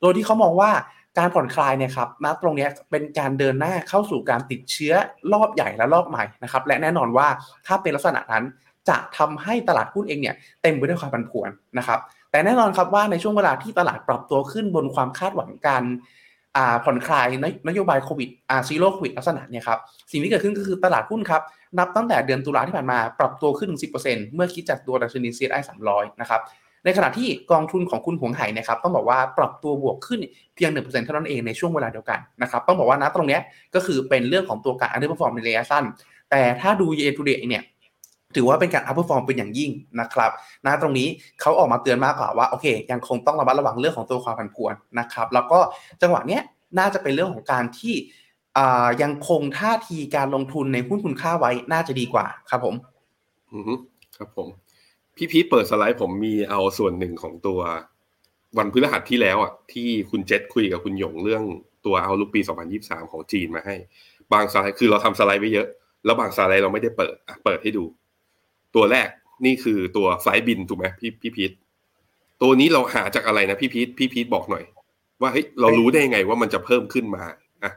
โดยที่เขามองว่าการผ่อนคลายเนี่ยครับณตรงนี้เป็นการเดินหน้าเข้าสู่การติดเชื้อรอบใหญ่และรอบใหม่นะครับ และแน่นอนว่าถ้าเป็นลักษณะนั้น จะทำให้ตลาดหุ้นเองเนี่ยเต็มไปด้วยความผันผวนนะครับแต่แน่นอนครับว่าในช่วงเวลาที่ตลาดปรับตัวขึ้นบนความคาดหวังการผ่อนคลายนโยบายโควิดซีโร่โควิดลักษณะเนี่ยครับสิ่งที่เกิดขึ้นก็คือตลาดหุ้นครับนับตั้งแต่เดือนตุลาที่ผ่านมาปรับตัวขึ้น 10%เมื่อคิดจากตัวดัชนี CSI 300 นะครับในขณะที่กองทุนของคุณหวงไห่นะครับต้องบอกว่าปรับตัวบวกขึ้นเพียง 1%เท่านั้นเองในช่วงเวลาเดียวกันนะครับต้องบอกว่านะตรงนี้ก็คือเป็นเรื่องของตัวการ underperform ในระยะสั้น แต่ถ้าดู year to date เนี่ย ถือว่าเป็นการ underperform เป็นอย่างยิ่งนะครับนะตรงนี้เขาออกมาเตือนมากกว่าว่าโอเค ยังคงต้องระมัดระวังเรื่องของตัวความผันผวนนะครับ แล้วก็จังหวะเนี้ยน่าจะเป็นเรื่องของการที่ยังคงท่าทีการลงทุนในหุ้นคุณค่าไว้น่าจะดีกว่าครับผมอืมครับผม พี่พีทเปิดสไลด์ผมมีเอาส่วนหนึ่งของตัว วันพฤหัสที่แล้วอะที่คุณเจษคุยกับคุณหยงเรื่องตัวเอาลุกปี 2023 ของจีนมาให้ บางสไลด์คือเราทำสไลด์ไว้เยอะ แล้วบางสไลด์เราไม่ได้เปิดเปิดให้ดู ตัวแรกนี่คือตัวไฟบินถูกไหมพี่พี่พีทตัวนี้เราหาจากอะไรนะพี่พีทพี่พีทบอกหน่อย ว่าเฮ้ยเรารู้ได้ยังไงว่ามันจะเพิ่มขึ้นมาอะ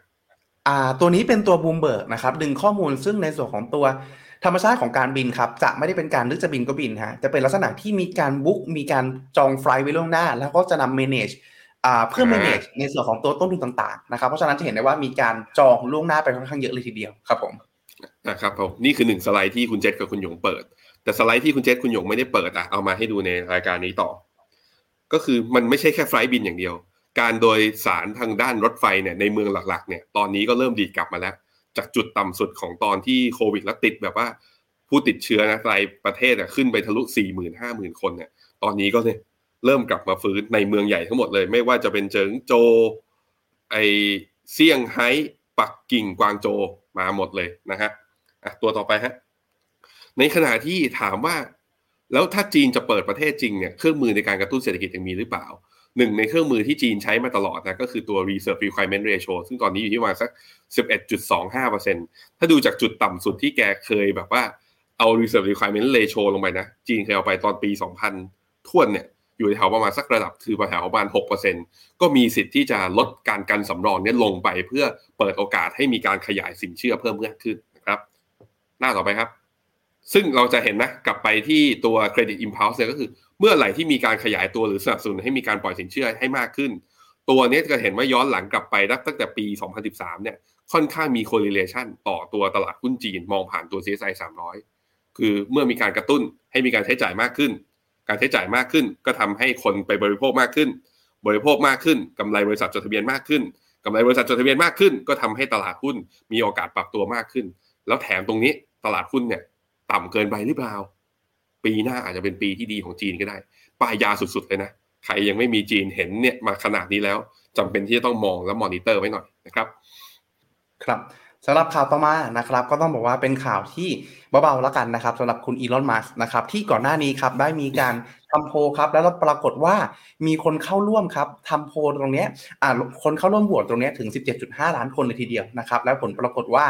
อ่า ตัวนี้เป็นตัวบูมเบิร์กนะครับ ดึงข้อมูลซึ่งในส่วนของตัวธรรมชาติของการบินครับ จะไม่ได้เป็นการนึกจะบินก็บินฮะจะเป็นลักษณะที่มีการบุ๊กมีการจองไฟล์ไว้ล่วงหน้า แล้วก็จะนำ manage เพื่อ manage ในส่วนของตัวต้นทุนต่างๆนะครับ เพราะฉะนั้นจะเห็นได้ว่ามีการจองล่วงหน้าไปค่อนข้างเยอะเลยทีเดียวครับผมนะครับผมนี่คือหนึ่งสไลด์ที่คุณเจษกับคุณหยงเปิด แต่สไลด์ที่คุณเจษคุณหยงไม่ได้เปิดอะเอามาให้ดูในรายการนี้ต่อ ก็คือมันไม่ใช่แค่ไฟล์บินอย่างเดียว การโดยสารทางด้านรถไฟเนี่ยในเมืองหลักๆเนี่ยตอนนี้ก็เริ่มดีกลับมาแล้ว จากจุดต่ำสุดของตอนที่โควิดแล้วติดแบบว่าผู้ติดเชื้อนะรายประเทศอะขึ้นไปทะลุสี่หมื่นห้าหมื่นคนเนี่ยตอนนี้ก็เนี่ยเริ่มกลับมาฟื้นในเมืองใหญ่ทั้งหมดเลย ไม่ว่าจะเป็นเจิงโจ ไอเซี่ยงไฮ้ปักกิ่งกวางโจมาหมดเลยนะฮะอะตัวต่อไปฮะ ในขณะที่ถามว่า แล้วถ้าจีนจะเปิดประเทศจริงเนี่ยเครื่องมือในการกระตุ้นเศรษฐกิจยังมีหรือเปล่าหนึ่งในเครื่องมือที่จีนใช้มาตลอดนะก็คือตัว reserve requirement ratio ซึ่งตอนนี้อยู่ที่ประมาณสัก 11.25%ถ้าดูจากจุดต่ำสุดที่แกเคยแบบว่าเอา reserve requirement ratio ลงไปนะ จีนเคยเอาไปตอนปี 2000ท่วนเนี่ย อยู่แถวประมาณสักระดับคือแถวประมาณ 6%ก็มีสิทธิ์ที่จะลดการกันสำรองเนี่ยลงไปเพื่อเปิดโอกาสให้มีการขยายสินเชื่อเพิ่มมากขึ้นนะครับ หน้าต่อไปครับ ซึ่งเราจะเห็นนะกลับไปที่ตัว credit impulse เนี่ยก็คือ เมื่อไหร่ที่มีการขยายตัวหรือสนับสนุนให้มีการปล่อยสินเชื่อให้มากขึ้น ตัวนี้จะเห็นว่าย้อนหลังกลับไปตั้งแต่ปี 2013 เนี่ยค่อนข้างมี correlation ต่อตัวตลาดหุ้นจีนมองผ่านตัว CSI 300 คือเมื่อมีการกระตุ้นให้มีการใช้จ่ายมากขึ้น การใช้จ่ายมากขึ้น ก็ทำให้คนไปบริโภคมากขึ้น บริโภคมากขึ้นกำไรบริษัทจดทะเบียนมากขึ้นกำไรบริษัทจดทะเบียนมากขึ้น ก็ทำให้ตลาดหุ้นมีโอกาสปรับตัวมากขึ้น แล้วแถมตรงนี้ตลาดหุ้นเนี่ย ต่ำเกินไปหรือเปล่า ปีหน้าอาจจะเป็นปีที่ดีของจีนก็ได้ ป้ายยาสุดๆเลยนะใครยังไม่มีจีนเห็นเนี่ยมาขนาดนี้แล้วจำเป็นที่จะต้องมองและมอนิเตอร์ไว้หน่อยนะครับ ครับ สำหรับข่าวต่อมานะครับก็ต้องบอกว่าเป็นข่าวที่เบาๆแล้วกันนะครับสำหรับคุณอีลอนมัสนะครับที่ก่อนหน้านี้ครับได้มีการทำโพครับแล้วปรากฏว่ามีคนเข้าร่วมครับทำโพตรงนี้อ่าคนเข้าร่วมโหวตตรงนี้ถึง 17.5 ล้านคนเลยทีเดียวนะครับแล้วผลปรากฏว่า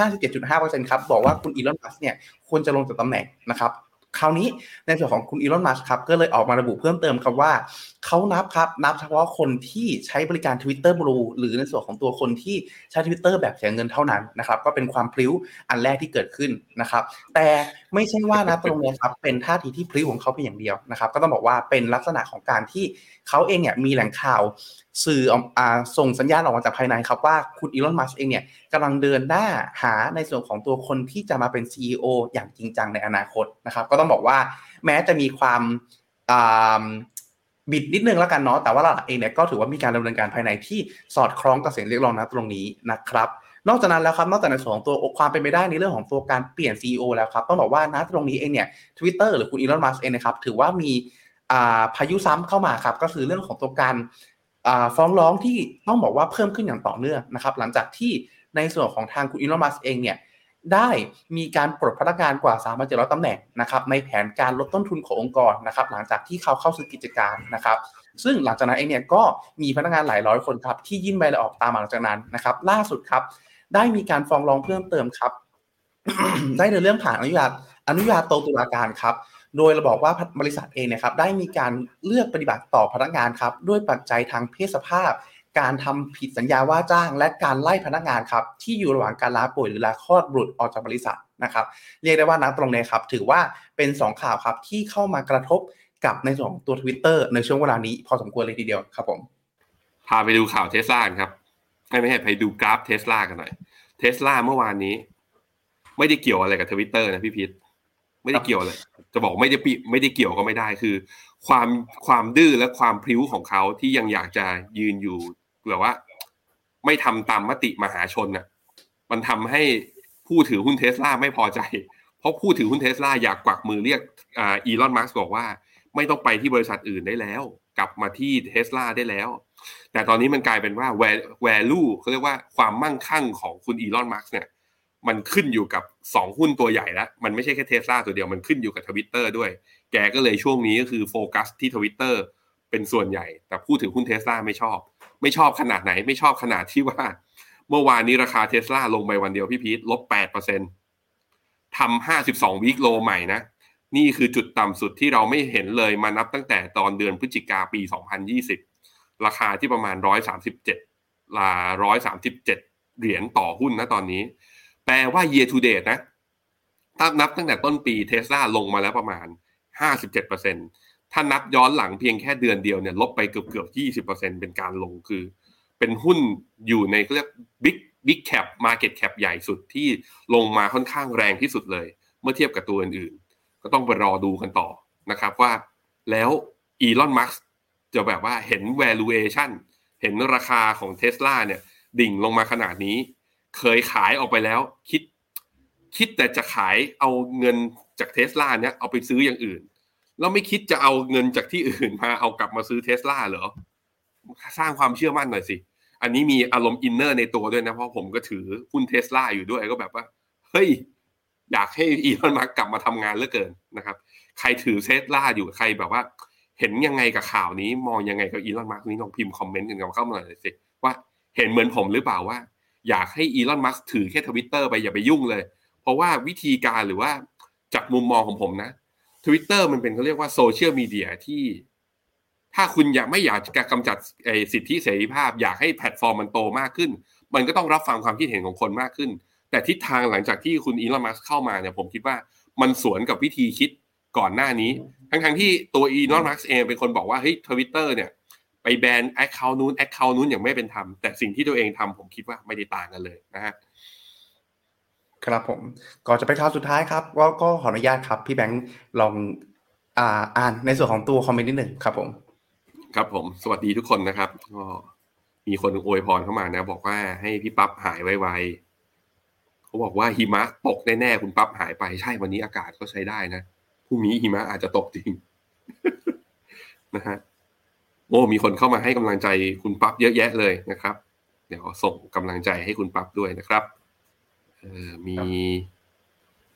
57.5%ครับบอกว่าคุณอีลอนมัสเนี่ยควรจะลงจากตำแหน่งนะครับ คราวนี้ในส่วนของคุณอีลอนมัสครับก็เลยออกมาระบุเพิ่มเติมครับว่าเขานับครับนับเฉพาะคนที่ใช้บริการ Twitter Blue หรือในส่วนของตัวคนที่ใช้ Twitter แบบเสียเงินเท่านั้นนะครับก็เป็นความพลิ้วอันแรกที่เกิดขึ้นนะครับ แต่ไม่ใช่ว่านะตรงนี้ครับเป็นท่าทีที่พลิ้วของเขาเพียงอย่างเดียวนะครับ ก็ต้องบอกว่าเป็นลักษณะของการที่เขาเองเนี่ยมีแหล่งข่าว สื่ออส่งสัญญาณออกมาจากภายในครับว่าคุณอีลอนมัสเองเนี่ยกำลังเดินหน้าหาในส่วนของตัวคนที่จะมาเป็น CEO อย่างจริงจังในอนาคตนะครับ ก็ต้องบอกว่าแม้จะมีความบิดนิดนึงแล้วกันเนาะแต่ว่าเราเองเนี่ยก็ถือว่ามีการดำเนินการภายในที่สอดคล้องกับเสียงเรียกร้องนะตรงนี้นะครับ นอกจากนั้นแล้วครับนอกจากในส่วนของตัวความเป็นไปได้ในเรื่องของตัวการเปลี่ยน CEO แล้วครับต้องบอกว่านะตรงนี้เองเนี่ย Twitter หรือคุณอีลอนมัสเองนะครับถือว่ามีพายุซ้ำเข้ามาครับก็คือเรื่องของตัวการ ฟ้องร้องที่ต้องบอกว่าเพิ่มขึ้นอย่างต่อเนื่องนะครับ หลังจากที่ในส่วนของทางคุณอีลอนมัสเองเนี่ยได้มีการปลดพนักงานกว่า 3 7 0 0ตำแหน่งนะครับในแผนการลดต้นทุนขององค์กรนะครับหลังจากที่เขาเข้าซื้อกิจการนะครับ ซึ่งหลังจากนั้นเองเนี่ยก็มีพนักงานหลายร้อยคนครับที่ยื่นใบลาออกตามหลังจากนั้นนะครับ ล่าสุดครับ ได้มีการฟ้องร้องเพิ่มเติมครับ ได้ในเรื่องผ่านอนุญาตอนุญาโตตุลาการครับ โดยเราบอกว่าบริษัทเองนะครับได้มีการเลือกปฏิบัติต่อพนักงานครับด้วยปัจจัยทางเพศสภาพ การทำผิดสัญญาว่าจ้าง และการไล่พนักงานครับที่อยู่ระหว่างการลาป่วยหรือลาคลอดบุตรออกจากบริษัทนะครับเรียกได้ว่านักตรงนี้ครับถือว่าเป็น 2 ข่าวครับที่เข้ามากระทบกับในส่วนของตัว Twitter ในช่วงเวลานี้พอสมควรเลยทีเดียวครับผมพาไปดูข่าวเทสลาครับไม่ใช่ไปดูกราฟเทสลากันหน่อยเทสลาเมื่อวานนี้ ไม่ได้เกี่ยวอะไรกับทวิตเตอร์นะพี่พีท ไม่ได้เกี่ยวเลย จะบอกไม่ได้ปีไม่ได้เกี่ยวก็ไม่ได้คือ ความความดื้อและความพลิ้วของเขาที่ยังอยากจะยืนอยู่แบบว่า ไม่ทำตามมติมหาชนน่ะ มันทำให้ผู้ถือหุ้นเทสลาไม่พอใจ เพราะผู้ถือหุ้นเทสลาอยากกวักมือเรียกอีลอนมัสก์บอกว่า ไม่ต้องไปที่บริษัทอื่นได้แล้ว กลับมาที่เทสลาได้แล้ว แต่ตอนนี้มันกลายเป็นว่า value เขาเรียกว่าความมั่งคั่งของคุณอีลอนมัสก์เนี่ย มันขึ้นอยู่กับสองหุ้นตัวใหญ่แล้วมันไม่ใช่แค่เทสลาตัวเดียวมันขึ้นอยู่กับทวิตเตอร์ด้วย แกก็เลยช่วงนี้ก็คือโฟกัสที่ทวิตเตอร์เป็นส่วนใหญ่ แต่ผู้ถือหุ้นเทสลาไม่ชอบ ไม่ชอบขนาดไหนไม่ชอบขนาดที่ว่า เมื่อวานนี้ราคาเทสลาลงไปวันเดียวพี่พีทลบแปดเปอร์เซ็นทำห้าสิบสอง week low ใหม่นะ นี่คือจุดต่ำสุดที่เราไม่เห็นเลยมานับตั้งแต่ตอนเดือนพฤศจิกาปีสองพันยี่สิบราคาที่ประมาณร้อยสามสิบเจ็ดลาร้อยสามสิบเจ็ดเหรียญต่อหุ้นนะตอนนี้ แปลว่า year to date นะถ้านับตั้งแต่ต้นปีเทสลาลงมาแล้วประมาณห้าสิบเจ็ดเปอร์เซ็นต์ถ้านับย้อนหลังเพียงแค่เดือนเดียวเนี่ยลบไปเกือบเกือบยี่สิบเปอร์เซ็นเป็นการลงคือ เป็นหุ้นอยู่ในเรียก big big cap market cap ใหญ่สุดที่ลงมาค่อนข้างแรงที่สุดเลย เมื่อเทียบกับตัวอื่นๆ ก็ต้องไปรอดูกันต่อนะครับว่าแล้วอีลอนมัสจะแบบว่าเห็น valuation เห็นราคาของเท s l a เนี่ยดิ่งลงมาขนาดนี้ เคยขายออกไปแล้ว คิด คิดแต่จะขายเอาเงินจากเท s l a เนี่ยเอาไปซื้ออย่างอื่น แล้วไม่คิดจะเอาเงินจากที่อื่นมาเอากลับมาซื้อเทสลาเหรอ สร้างความเชื่อมั่นหน่อยสิ อันนี้มีอารมณ์ inner ในตัวด้วยนะ เพราะผมก็ถือหุ้นเทสลาอยู่ด้วยก็แบบว่า เฮ้ย อยากให้อีลอนมัสกลับมาทำงานเหลือเกินนะครับ ใครถือเทสลาอยู่ใครแบบว่า เห็นยังไงกับข่าวนี้ มองยังไงกับอีลอนมัสนี้ลองพิมพ์คอมเมนต์กันเข้ามาหน่อยสิว่าเห็นเหมือนผมหรือเปล่าว่า อยากให้อีลอนมัสถือแค่ทวิตเตอร์ไปอย่าไปยุ่งเลย เพราะว่าวิธีการหรือว่าจากมุมมองของผมนะทวิตเตอร์มันเป็นเขาเรียกว่าโซเชียลมีเดียที่ ถ้าคุณอยากไม่อยากจะกำจัดสิทธิเสรีภาพ อยากให้แพลตฟอร์มมันโตมากขึ้น มันก็ต้องรับฟังความคิดเห็นของคนมากขึ้น แต่ทิศทางหลังจากที่คุณอีลอนมัสเข้ามาเนี่ยผมคิดว่ามันสวนกับวิธีคิดก่อนหน้านี้ ทั้งทั้งที่ตัวอีลอนมัสเองเป็นคนบอกว่าเฮ้ยทวิตเตอร์เนี่ย ไปแบน account นู้น account นู้นอย่างไม่เป็นธรรมแต่สิ่งที่ตัวเองทำผมคิดว่าไม่ได้ต่างกันเลยนะฮะครับผมก่อนจะไปข่าวสุดท้ายครับก็ก็ขออนุญาตครับพี่แบงค์ลองอ่าอ่านในส่วนของตัวคอมเมนต์นิดหนึ่งครับผมครับผมสวัสดีทุกคนนะครับก็มีคนอวยพรเข้ามานะ บอกว่าให้พี่ปั๊บหายไวๆเขาบอกว่าหิมะตกแน่ๆคุณปั๊บหายไปใช่วันนี้อากาศก็ใช้ได้นะพรุ่งนี้หิมะอาจจะตกจริงนะฮะ โอ้มีคนเข้ามาให้กำลังใจคุณปั๊บเยอะแยะเลยนะครับ เดี๋ยวส่งกำลังใจให้คุณปั๊บด้วยนะครับเออมี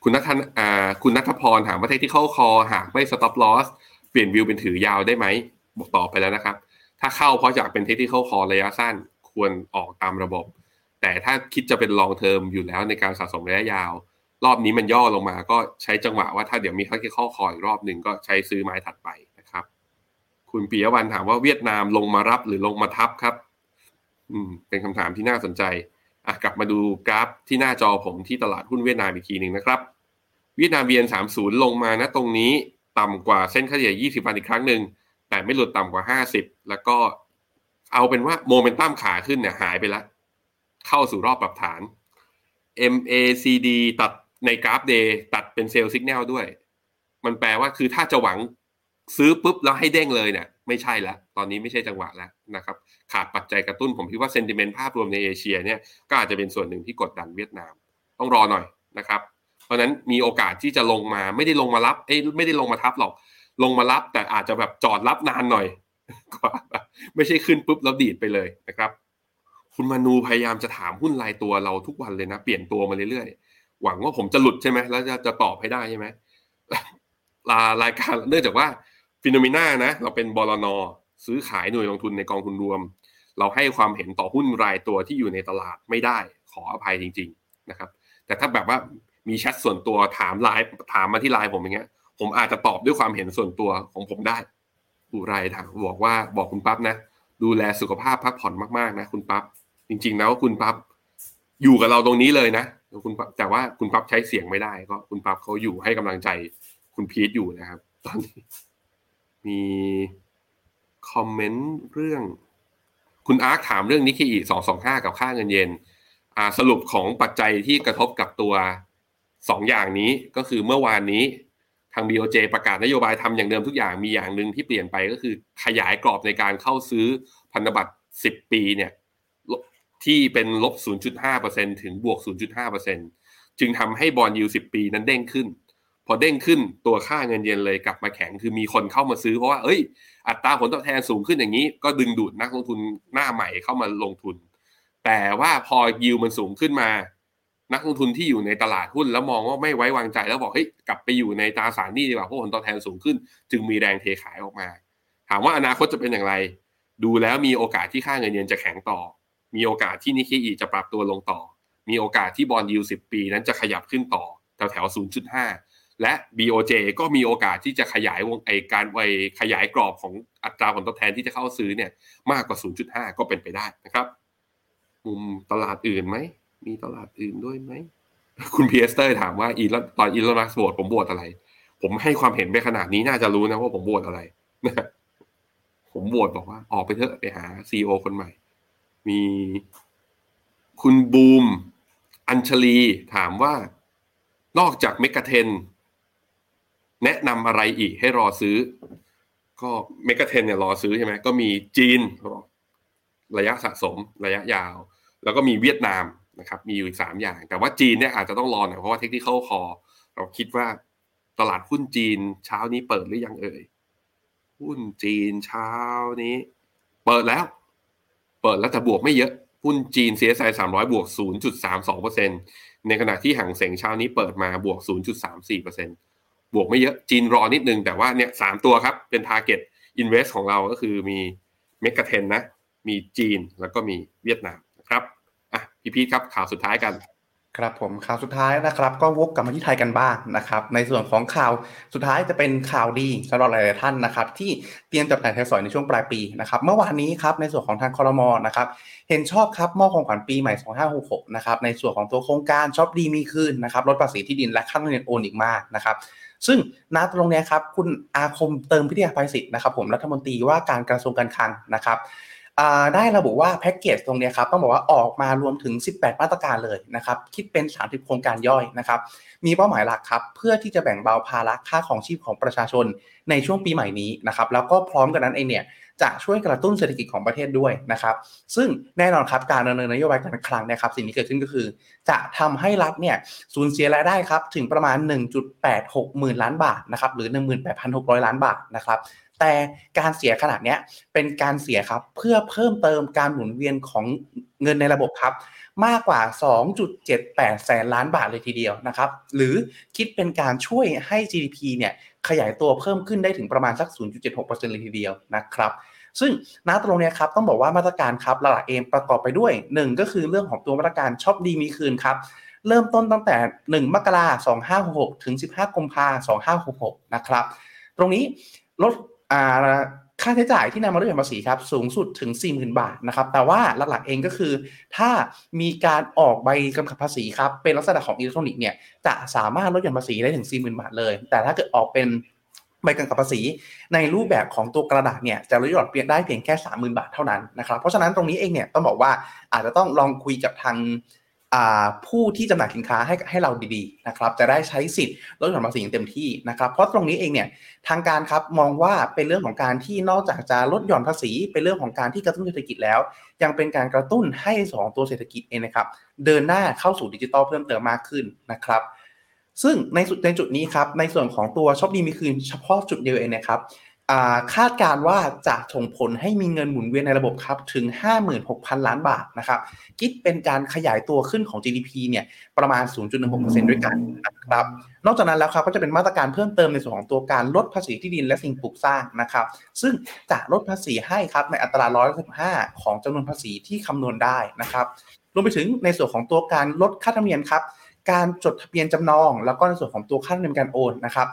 คุณนัทอ่าคุณนัทพรถามว่า tactical call หากไม่ stop loss เปลี่ยนวิวเป็นถือยาวได้ไหมบอกตอบไปแล้วนะครับ ถ้าเข้าเพราะอยากเป็น tactical call ระยะสั้นควรออกตามระบบ แต่ถ้าคิดจะเป็น long term อยู่แล้วในการสะสมระยะยาว รอบนี้มันย่อลงมา ก็ใช้จังหวะว่าถ้าเดี๋ยวมีคัดข้อคอยรอบหนึ่งก็ใช้ซื้อไม้ถัดไป คุณปิยวันถามว่าเวียดนามลงมารับหรือลงมาทับครับ อืม เป็นคำถามที่น่าสนใจอะกลับมาดูกราฟที่หน้าจอผมที่ตลาดหุ้นเวียดนามอีกทีหนึ่งนะครับ เวียดนาม VN30 ลงมานะตรงนี้ต่ำกว่าเส้นค่าเฉลี่ย 20 วันอีกครั้งหนึ่งแต่ไม่หลุดต่ำกว่า 50 แล้วก็เอาเป็นว่าโมเมนตัมขาขึ้นเนี่ยหายไปแล้วเข้าสู่รอบปรับฐาน MACD ตัดในกราฟ day ตัดเป็น sell สัญญาณด้วย มันแปลว่าคือถ้าจะหวัง ซื้อปุ๊บแล้วให้เด้งเลยเนี่ยไม่ใช่แล้วตอนนี้ไม่ใช่จังหวะแล้วนะครับขาดปัจจัยกระตุ้นผมคิดว่า sentiment ภาพรวมในเอเชียเนี่ยก็อาจจะเป็นส่วนหนึ่งที่กดดันเวียดนาม ต้องรอหน่อยนะครับ เพราะนั้นมีโอกาสที่จะลงมาไม่ได้ลงมารับเอ้ไม่ได้ลงมาทับหรอก ลงมารับแต่อาจจะแบบจอดรับนานหน่อยกว่าไม่ใช่ขึ้นปุ๊บแล้วดีดไปเลยนะครับ คุณมานูพยายามจะถามหุ้นรายตัวเราทุกวันเลยนะ เปลี่ยนตัวมาเรื่อยๆหวังว่าผมจะหลุดใช่ไหมแล้วจะจะตอบให้ได้ใช่ไหมลารายการเนื่องจากว่า ฟิโนเมนานะ เราเป็นบลนซื้อขายหน่วยลงทุนในกองทุนรวม เราให้ความเห็นต่อหุ้นรายตัวที่อยู่ในตลาดไม่ได้ขออภัยจริง ๆนะครับ แต่ถ้าแบบว่ามีแชทส่วนตัวถามไลน์ถามมาที่ไลน์ผมอย่างเงี้ย ผมอาจจะตอบด้วยความเห็นส่วนตัวของผมได้ผู้ไรถามบอกว่าบอกคุณปั๊บนะ ดูแลสุขภาพพักผ่อนมากๆนะคุณปั๊บจริง ๆ แล้วคุณปั๊บอยู่กับเราตรงนี้เลยนะคุณปั๊บแต่ว่าคุณปั๊บใช้เสียงไม่ได้ ก็คุณปั๊บเขาอยู่ให้กำลังใจคุณพีทอยู่นะครับ ตอนนี้ มีคอมเมนต์เรื่อง คุณอาร์คถามเรื่องนิกเกอีสองสองห้ากับค่าเงินเยนอ่าสรุปของปัจจัยที่กระทบกับตัวสองอย่างนี้ก็คือเมื่อวานนี้ทาง BOJ ประกาศนโยบายทำอย่างเดิมทุกอย่างมีอย่างหนึ่งที่เปลี่ยนไปก็คือขยายกรอบในการเข้าซื้อพันธบัตร 10 ปีเนี่ยที่เป็นลบ 0.5%ถึงบวก 0.5%จึงทำให้บอลยู10 ปีนั้นเด้งขึ้น พอเด้งขึ้นตัวค่าเงินเยนเลยกลับมาแข็งคือมีคนเข้ามาซื้อเพราะว่าเอ้ย อัตราผลตอบแทนสูงขึ้นอย่างนี้ ก็ดึงดูดนักลงทุนหน้าใหม่เข้ามาลงทุน แต่ว่าพอยิวมันสูงขึ้นมา นักลงทุนที่อยู่ในตลาดหุ้นแล้วมองว่าไม่ไว้วางใจแล้วบอกเฮ้ยกลับไปอยู่ในตราสารหนี้ดีกว่าเพราะผลตอบแทนสูงขึ้น จึงมีแรงเทขายออกมา ถามว่าอนาคตจะเป็นอย่างไร ดูแล้วมีโอกาสที่ค่าเงินเยนจะแข็งต่อ มีโอกาสที่นิเคอีจะปรับตัวลงต่อ มีโอกาสที่บอลยูสิบปีนั้นจะขยับขึ้นต่อแถวแถว0.5 และ BOJ ก็มีโอกาสที่จะขยายวงไอการไอขยายกรอบของอัตราผลตอบแทนที่จะเข้าซื้อเนี่ยมากกว่า 0.5 ก็เป็นไปได้นะครับ มุมตลาดอื่นไหม มีตลาดอื่นด้วยไหม คุณพีเอสเตอร์ถามว่าอีลตอนอีลอนมัสโหวตผมโหวตอะไร ผมให้ความเห็นไปขนาดนี้น่าจะรู้นะว่าผมโหวตอะไร ผมโหวตบอกว่าออกไปเถอะไปหา CEO คนใหม่ มีคุณบูม อัญชลีถามว่านอกจาก Mega Ten แนะนำอะไรอีกให้รอซื้อ ก็เมกะเทนเนี่ยรอซื้อใช่ไหมก็มีจีนระยะสะสมระยะยาว แล้วก็มีเวียดนามนะครับ มีอยู่อีกสามอย่าง แต่ว่าจีนเนี่ยอาจจะต้องรอหน่อยเพราะว่าเทคนิคคอเราคิดว่าตลาดหุ้นจีนเช้านี้เปิดหรือยังเอ่ยหุ้นจีนเช้านี้ เปิดแล้ว เปิดแล้วแต่บวกไม่เยอะหุ้นจีน CSI 300 บวก 0.32%ในขณะที่ห่างเสงเช้านี้เปิดมาบวก 0.34% บวกไม่เยอะจีนรอนิดนึง แต่ว่าเนี่ยสามตัวครับ เป็น target invest ของเราก็คือมีเมกะเทนนะ มีจีนแล้วก็มีเวียดนามนะครับอะพี่พีทครับข่าวสุดท้ายกันครับผมข่าวสุดท้ายนะครับ ก็วกกลับมาที่ไทยกันบ้างนะครับในส่วนของข่าวสุดท้ายจะเป็นข่าวดีสำหรับหลายๆท่านนะครับ ที่เตรียมจับจ่ายใช้สอยในช่วงปลายปีนะครับเมื่อวานนี้ครับในส่วนของทางคอรมอนะครับเห็นชอบครับมอบของขวัญปีใหม่ 2566 นะครับในส่วนของตัวโครงการช็อปดีมีคืนนะครับลดภาษีที่ดินและค่าเงินโอนอีกมากนะครับ ซึ่งณตรงนี้ครับคุณอาคมเติมพิทยาภัยศิษย์นะครับผมรัฐมนตรีว่าการกระทรวงการคลังนะครับได้ระบุว่าแพ็กเกจตรงนี้ครับต้องบอกว่าออกมารวมถึง 18 มาตรการเลยนะครับคิดเป็น 30 โครงการย่อยนะครับมีเป้าหมายหลักครับเพื่อที่จะแบ่งเบาภาระค่าของชีพของประชาชนในช่วงปีใหม่นี้นะครับแล้วก็พร้อมกันนั้นเองเนี่ย จะช่วยกระตุ้นเศรษฐกิจของประเทศด้วยนะครับ ซึ่งแน่นอนครับการดำเนินนโยบายการคลังนะครับ สิ่งที่เกิดขึ้นก็คือ จะทำให้รัฐเนี่ยสูญเสียรายได้ครับถึงประมาณ 1.86 หมื่นล้านบาทนะครับหรือ 18,600 ล้านบาทนะครับแต่การเสียขนาดนี้เป็นการเสียครับเพื่อเพิ่มเติมการหมุนเวียนของเงินในระบบครับ มากกว่า 2.78 แสนล้านบาทเลยทีเดียวนะครับ หรือคิดเป็นการช่วยให้ GDP เนี่ย ขยายตัวเพิ่มขึ้นได้ถึงประมาณสัก 0.76%เลยทีเดียวนะครับ ซึ่งณตรงนี้ครับต้องบอกว่ามาตรการครับหลักเองประกอบไปด้วย 1 ก็คือเรื่องของตัวมาตรการช็อปดีมีคืนครับเริ่มต้นตั้งแต่ 1 มกราคม2566 ถึง 15 กุมภาพันธ์2566 นะครับ ตรงนี้ลด ค่าใช้จ่ายที่นำมาด้วยภาษีครับสูงสุดถึง 40,000 บาทนะครับแต่ว่าหลักๆเองก็คือ ถ้ามีการออกใบกำกับภาษีครับเป็นลักษณะของอิเล็กทรอนิกส์เนี่ยจะสามารถลดหย่อนภาษีได้ถึง 40,000 บาทเลย แต่ถ้าเกิดออกเป็นใบกำกับภาษีในรูปแบบของตัวกระดาษเนี่ยจะลดหย่อนเพียงได้เพียงแค่ 30,000 บาทเท่านั้นนะครับเพราะฉะนั้นตรงนี้เองเนี่ยต้องบอกว่าอาจจะต้องลองคุยกับทาง ผู้ที่จำหน่ายสินค้าให้ให้เราดีๆนะครับจะได้ใช้สิทธิ์ลดหย่อนภาษีอย่างเต็มที่นะครับ เพราะตรงนี้เองเนี่ยทางการครับมองว่าเป็นเรื่องของการที่นอกจากจะลดหย่อนภาษี เป็นเรื่องของการที่กระตุ้นเศรษฐกิจแล้ว ยังเป็นการกระตุ้นให้สองตัวเศรษฐกิจเองนะครับ เดินหน้าเข้าสู่ดิจิตอลเพิ่มเติมมากขึ้นนะครับ ซึ่งในสุดในจุดนี้ครับในส่วนของตัวช็อปดีมีคืนเฉพาะจุดเดียวเองนะครับ คาดการว่าจะส่งผลให้มีเงินหมุนเวียนในระบบครับถึง 56,000 ล้านบาทนะครับคิดเป็นการขยายตัวขึ้นของ GDP เนี่ยประมาณ 0.16%ด้วยกันนะครับนอกจากนั้นแล้วครับก็จะเป็นมาตรการเพิ่มเติมในส่วนของตัวการลดภาษีที่ดินและสิ่งปลูกสร้างนะครับซึ่งจะลดภาษีให้ครับในอัตราร้อยละ15 ของจำนวนภาษีที่คำนวณได้นะครับรวมไปถึงในส่วนของตัวการลดค่าธรรมเนียมครับการจดทะเบียนจำนอง แล้วก็ในส่วนของตัวค่าธรรมเนียมการโอนนะครับ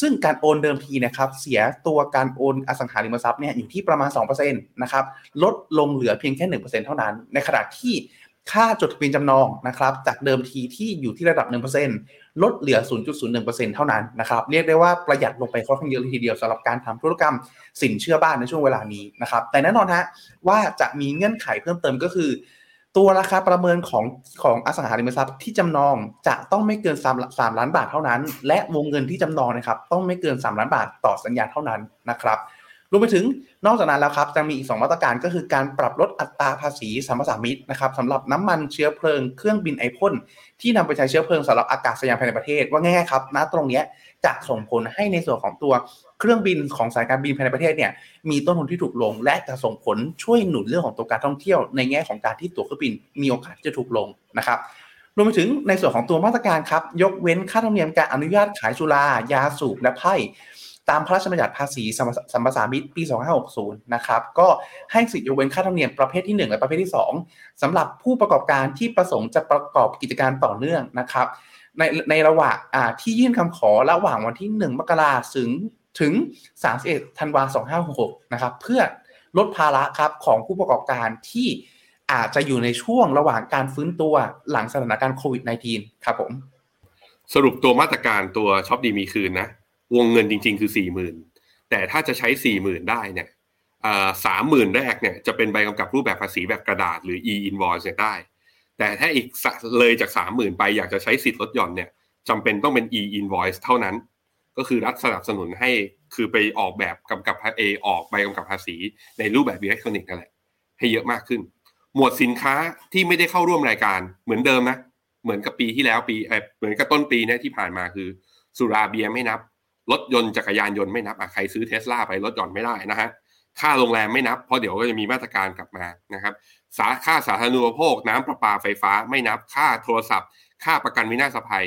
ซึ่งการโอนเดิมทีนะครับเสียตัวการโอนอสังหาริมทรัพย์เนี่ยอยู่ที่ประมาณ2%นะครับลดลงเหลือเพียงแค่1%เท่านั้น ในขณะที่ค่าจดทะเบียนจำนองนะครับจากเดิมทีที่อยู่ที่ระดับ 1%ลดเหลือ 0.01%เท่านั้นนะครับเรียกได้ว่าประหยัดลงไปค่อนข้างเยอะเลยทีเดียวสำหรับการทำธุรกรรมสินเชื่อบ้านในช่วงเวลานี้นะครับแต่แน่นอนฮะว่าจะมีเงื่อนไขเพิ่มเติมก็คือ ตัวราคาประเมินของของอสังหาริมทรัพย์ที่จำนองจะต้องไม่เกิน3 3ล้านบาทเท่านั้น และวงเงินที่จำนองนะครับต้องไม่เกิน 3 ล้านบาทต่อสัญญาเท่านั้นนะครับรวมไปถึง นอกจากนั้นแล้วครับจะมีอีก 2 มาตรการก็คือการปรับลดอัตราภาษีสัมปทานมิตรนะครับสำหรับน้ำมันเชื้อเพลิงเครื่องบินไอพ่นที่นำไปใช้เชื้อเพลิงสำหรับอากาศยานภายในประเทศ ว่าง่ายๆครับณตรงนี้จะส่งผลให้ในส่วนของตัวเครื่องบินของสายการบินภายในประเทศเนี่ยมีต้นทุนที่ถูกลง และจะส่งผลช่วยหนุนเรื่องของตัวการท่องเที่ยว ในแง่ของการที่ตั๋วเครื่องบินมีโอกาสจะถูกลงนะครับรวมไปถึงในส่วนของตัวมาตรการครับยกเว้นค่าธรรมเนียมการอนุญาตขายสุรายาสูบและไพ่ ตามพระราชบัญญัติภาษีสัมปทานมิตรปี 2560 นะครับ ก็ให้สิทธิยกเว้นค่าธรรมเนียมประเภทที่ 1 และประเภทที่ 2สำหรับผู้ประกอบการที่ประสงค์จะประกอบกิจการต่อเนื่องนะครับ ในในระหว่างที่ยื่นคำขอระหว่างวันที่ 1 มกราถึงถึง 31 ธันวาคม 2566 นะครับ เพื่อลดภาระครับของผู้ประกอบการที่อาจจะอยู่ในช่วงระหว่างการฟื้นตัวหลังสถานการณ์โควิด -19 ครับผม สรุปตัวมาตรการตัวช็อปดีมีคืนนะ วงเงินจริง ๆ คือสี่หมื่นแต่ถ้าจะใช้สี่หมื่นได้เนี่ยสามหมื่นแรกเนี่ยจะเป็นใบกำกับรูปแบบภาษีแบบกระดาษหรือ e-invoice เนี่ยได้ แต่ถ้าอีกเลยจากสามหมื่นไปอยากจะใช้สิทธิ์ลดหย่อนเนี่ยจำเป็นต้องเป็น e-invoice เท่านั้น ก็คือรัฐสนับสนุนให้คือไปออกแบบกำกับเอออกใบกำกับภาษีในรูปแบบอิเล็กทรอนิกส์นั่นแหละให้เยอะมากขึ้น หมวดสินค้าที่ไม่ได้เข้าร่วมรายการเหมือนเดิมนะเหมือนกับปีที่แล้วปีเหมือนกับต้นปีนี้ที่ผ่านมาคือ สุราเบียไม่นับ รถยนต์จักรยานยนต์ไม่นับใครซื้อเทสลาไปรถย่อนไม่ได้นะฮะค่าโรงแรมไม่นับ เพราะเดี๋ยวก็จะมีมาตรการกลับมานะครับสาค่าสาธารณูปโภค น้ำประปาไฟฟ้าไม่นับค่าโทรศัพท์ ค่าประกันวินาศภัย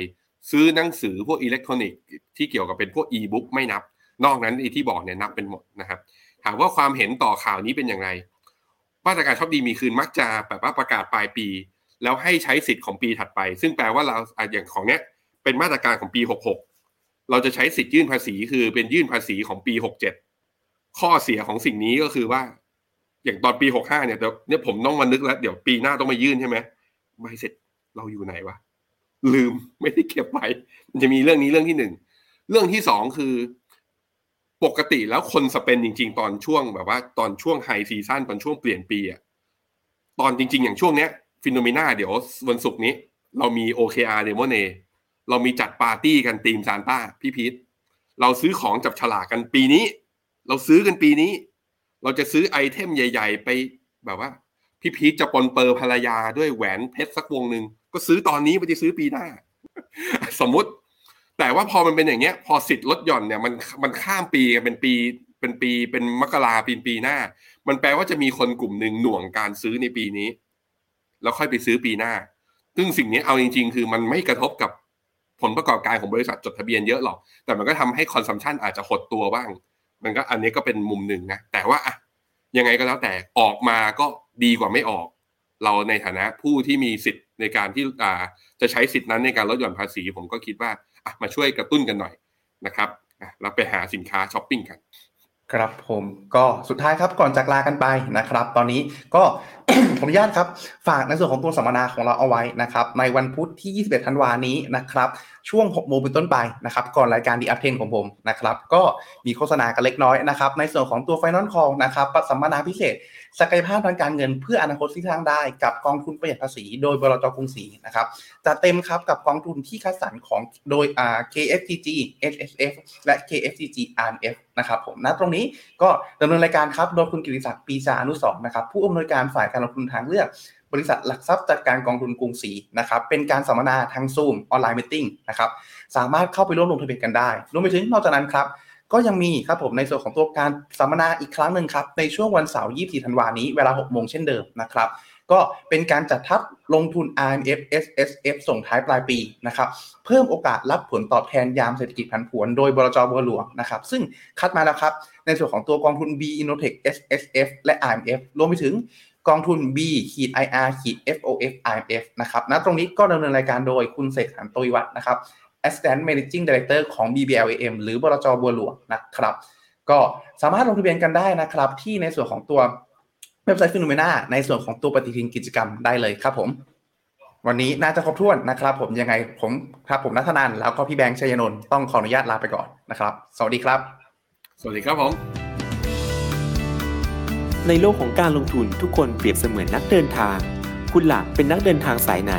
ซื้อหนังสือพวกอิเล็กทรอนิกส์ที่เกี่ยวกับเป็นพวกอีบุ๊กไม่นับ นอกนั้นที่บอกเนี่ยนับเป็นหมดนะครับถามว่าความเห็นต่อข่าวนี้เป็นอย่างไร มาตรการชอบดีมีคืนมักจะแบบว่าประกาศปลายปี แล้วให้ใช้สิทธิ์ของปีถัดไป ซึ่งแปลว่าเราอย่างของเนี้ยเป็นมาตรการของปี 66 เราจะใช้สิทธิ์ยื่นภาษีคือเป็นยื่นภาษีของปีหกเจ็ดข้อเสียของสิ่งนี้ก็คือว่า อย่างตอนปีหกห้าเนี่ยเดี๋ยวเนี่ยผมต้องมานึกแล้ว เดี๋ยวปีหน้าต้องมายื่นใช่ไหมใบเสร็จเราอยู่ไหนวะลืมไม่ได้เก็บไว้มันจะมีเรื่องนี้เรื่องที่หนึ่งเรื่องที่สองคือปกติแล้วคน spend จริง ๆ ตอนช่วงแบบว่า ตอนช่วง high season ตอนช่วงเปลี่ยนปีอะตอนจริง ๆ อย่างช่วงเนี้ย FINNOMENA เดี๋ยววันศุกร์นี้ เรามี OKR demo day เรามีจัดปาร์ตี้กันธีมซานต้าพี่พีทเราซื้อของจับฉลากกันปีนี้ เราซื้อกันปีนี้ เราจะซื้อ item ใหญ่ ๆ ไปแบบว่า พี่พีทจะปรนเปรอภรรยาด้วยแหวนเพชรสักวงหนึ่งก็ซื้อตอนนี้ไม่ได้ซื้อปีหน้า สมมุติ แต่ว่าพอมันเป็นอย่างเงี้ย พอสิทธิ์ลดหย่อนเนี่ยมันมันข้ามปีกันเป็นปีเป็นปีเป็นมกราปีปีหน้า มันแปลว่าจะมีคนกลุ่มหนึ่งหน่วงการซื้อในปีนี้ แล้วค่อยไปซื้อปีหน้า ซึ่งสิ่งนี้เอาจริง ๆ คือมันไม่กระทบกับ ผลประกอบการของบริษัทจดทะเบียนเยอะหรอก แต่มันก็ทำให้ consumption อาจจะหดตัวบ้าง มันก็อันนี้ก็เป็นมุมหนึ่งนะ แต่ว่าอะยังไงก็แล้วแต่ออกมาก็ดีกว่าไม่ออก เราในฐานะผู้ที่มีสิทธิ์ในการที่อ่าจะใช้สิทธินั้นในการลดหย่อนภาษี ผมก็คิดว่าอะมาช่วยกระตุ้นกันหน่อยนะครับอะเราไปหาสินค้าช้อปปิ้งกัน ครับผมก็สุดท้ายครับก่อนจากลากันไปนะครับ ตอนนี้ก็ขออนุญาตครับ ฝากในส่วนของตัวสัมมนาของเราเอาไว้นะครับ ในวันพุธที่ 21 ธันวานี้นะครับ ช่วง 6 โมงเป็นต้นไปนะครับ ก่อนรายการ The Uptrend ของผมนะครับ ก็มีโฆษณากันเล็กน้อยนะครับ ในส่วนของตัว final call นะครับสัมมนาพิเศษ ศักยภาพทางการเงินเพื่ออนาคตที่สร้างได้กับกองทุนประหยัดภาษี โดยบลจกรุงศรีนะครับจัดเต็มครับกับกองทุนที่คัดสรรของโดยอ่า KFTG SSF และ KFTG RMF นะครับผมณตรงนี้ก็ดำเนินรายการครับโดยคุณกิติศักดิ์ปีชาอนุสรนะครับผู้อำนวยการฝ่ายการลงทุนทางเลือกบริษัทหลักทรัพย์จัดการกองทุนกรุงศรีนะครับเป็นการสัมมนาทางซูมออนไลน์มิ팅นะครับสามารถเข้าไปร่วมลงทะเบียนกันได้รวมไปถึงนอกจากนั้นครับ ก็ยังมีครับผมในส่วนของตัวการสัมมนาอีกครั้งหนึ่งครับ ในช่วงวันเสาร์24ธันวานี้เวลา 6 โมงเช่นเดิมนะครับ ก็เป็นการจัดทับลงทุน IMF SSF ส่งท้ายปลายปีนะครับ เพิ่มโอกาสรับผลตอบแทนยามเศรษฐกิจผันผวนโดยบลจบัวหลวงนะครับ ซึ่งคัดมาแล้วครับ ในส่วนของตัวกองทุน B Innotech SSF และ IMF รวมไปถึงกองทุน B ขีด IR ขีด FOF IMF นะครับณตรงนี้ก็ดำเนินรายการโดยคุณเสกสรรตวิวัฒนะครับ Assistant Managing Director ของ BBLAM หรือบลจบัวหลวงนะครับ ก็สามารถลงทะเบียนกันได้นะครับ ที่ในส่วนของตัวเว็บไซต์ฟิโนเมนาในส่วนของตัวปฏิทินกิจกรรมได้เลยครับผม วันนี้น่าจะครบถ้วนนะครับ ผมยังไงผมครับผมนัทนันแล้วก็พี่แบงค์ชัยนนท์ต้องขออนุญาตลาไปก่อนนะครับ สวัสดีครับ สวัสดีครับผม ในโลกของการลงทุนทุกคนเปรียบเสมือนนักเดินทาง คุณล่ะเป็นนักเดินทางสายไหน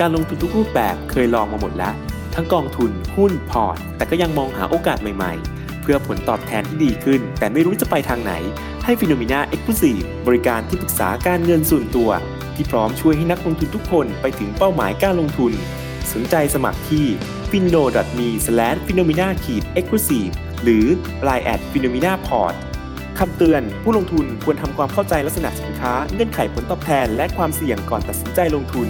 การลงทุนทุกรูปแบบเคยลองมาหมดแล้ว ทั้งกองทุนหุ้นพอร์ต แต่ก็ยังมองหาโอกาสใหม่ๆ เพื่อผลตอบแทนที่ดีขึ้น แต่ไม่รู้จะไปทางไหน ให้ Finnomena Exclusive บริการที่ปรึกษาการเงินส่วนตัว ที่พร้อมช่วยให้นักลงทุนทุกคนไปถึงเป้าหมายการลงทุน สนใจสมัครที่ f i n o m e f i n o m i n a e x c l u s i v e หรือ line at f i n o m i n a p o r t คำเตือนผู้ลงทุนควรทำความเข้าใจลักษณะสินค้า เงื่อนไขผลตอบแทน และความเสี่ยงก่อนตัดสินใจลงทุน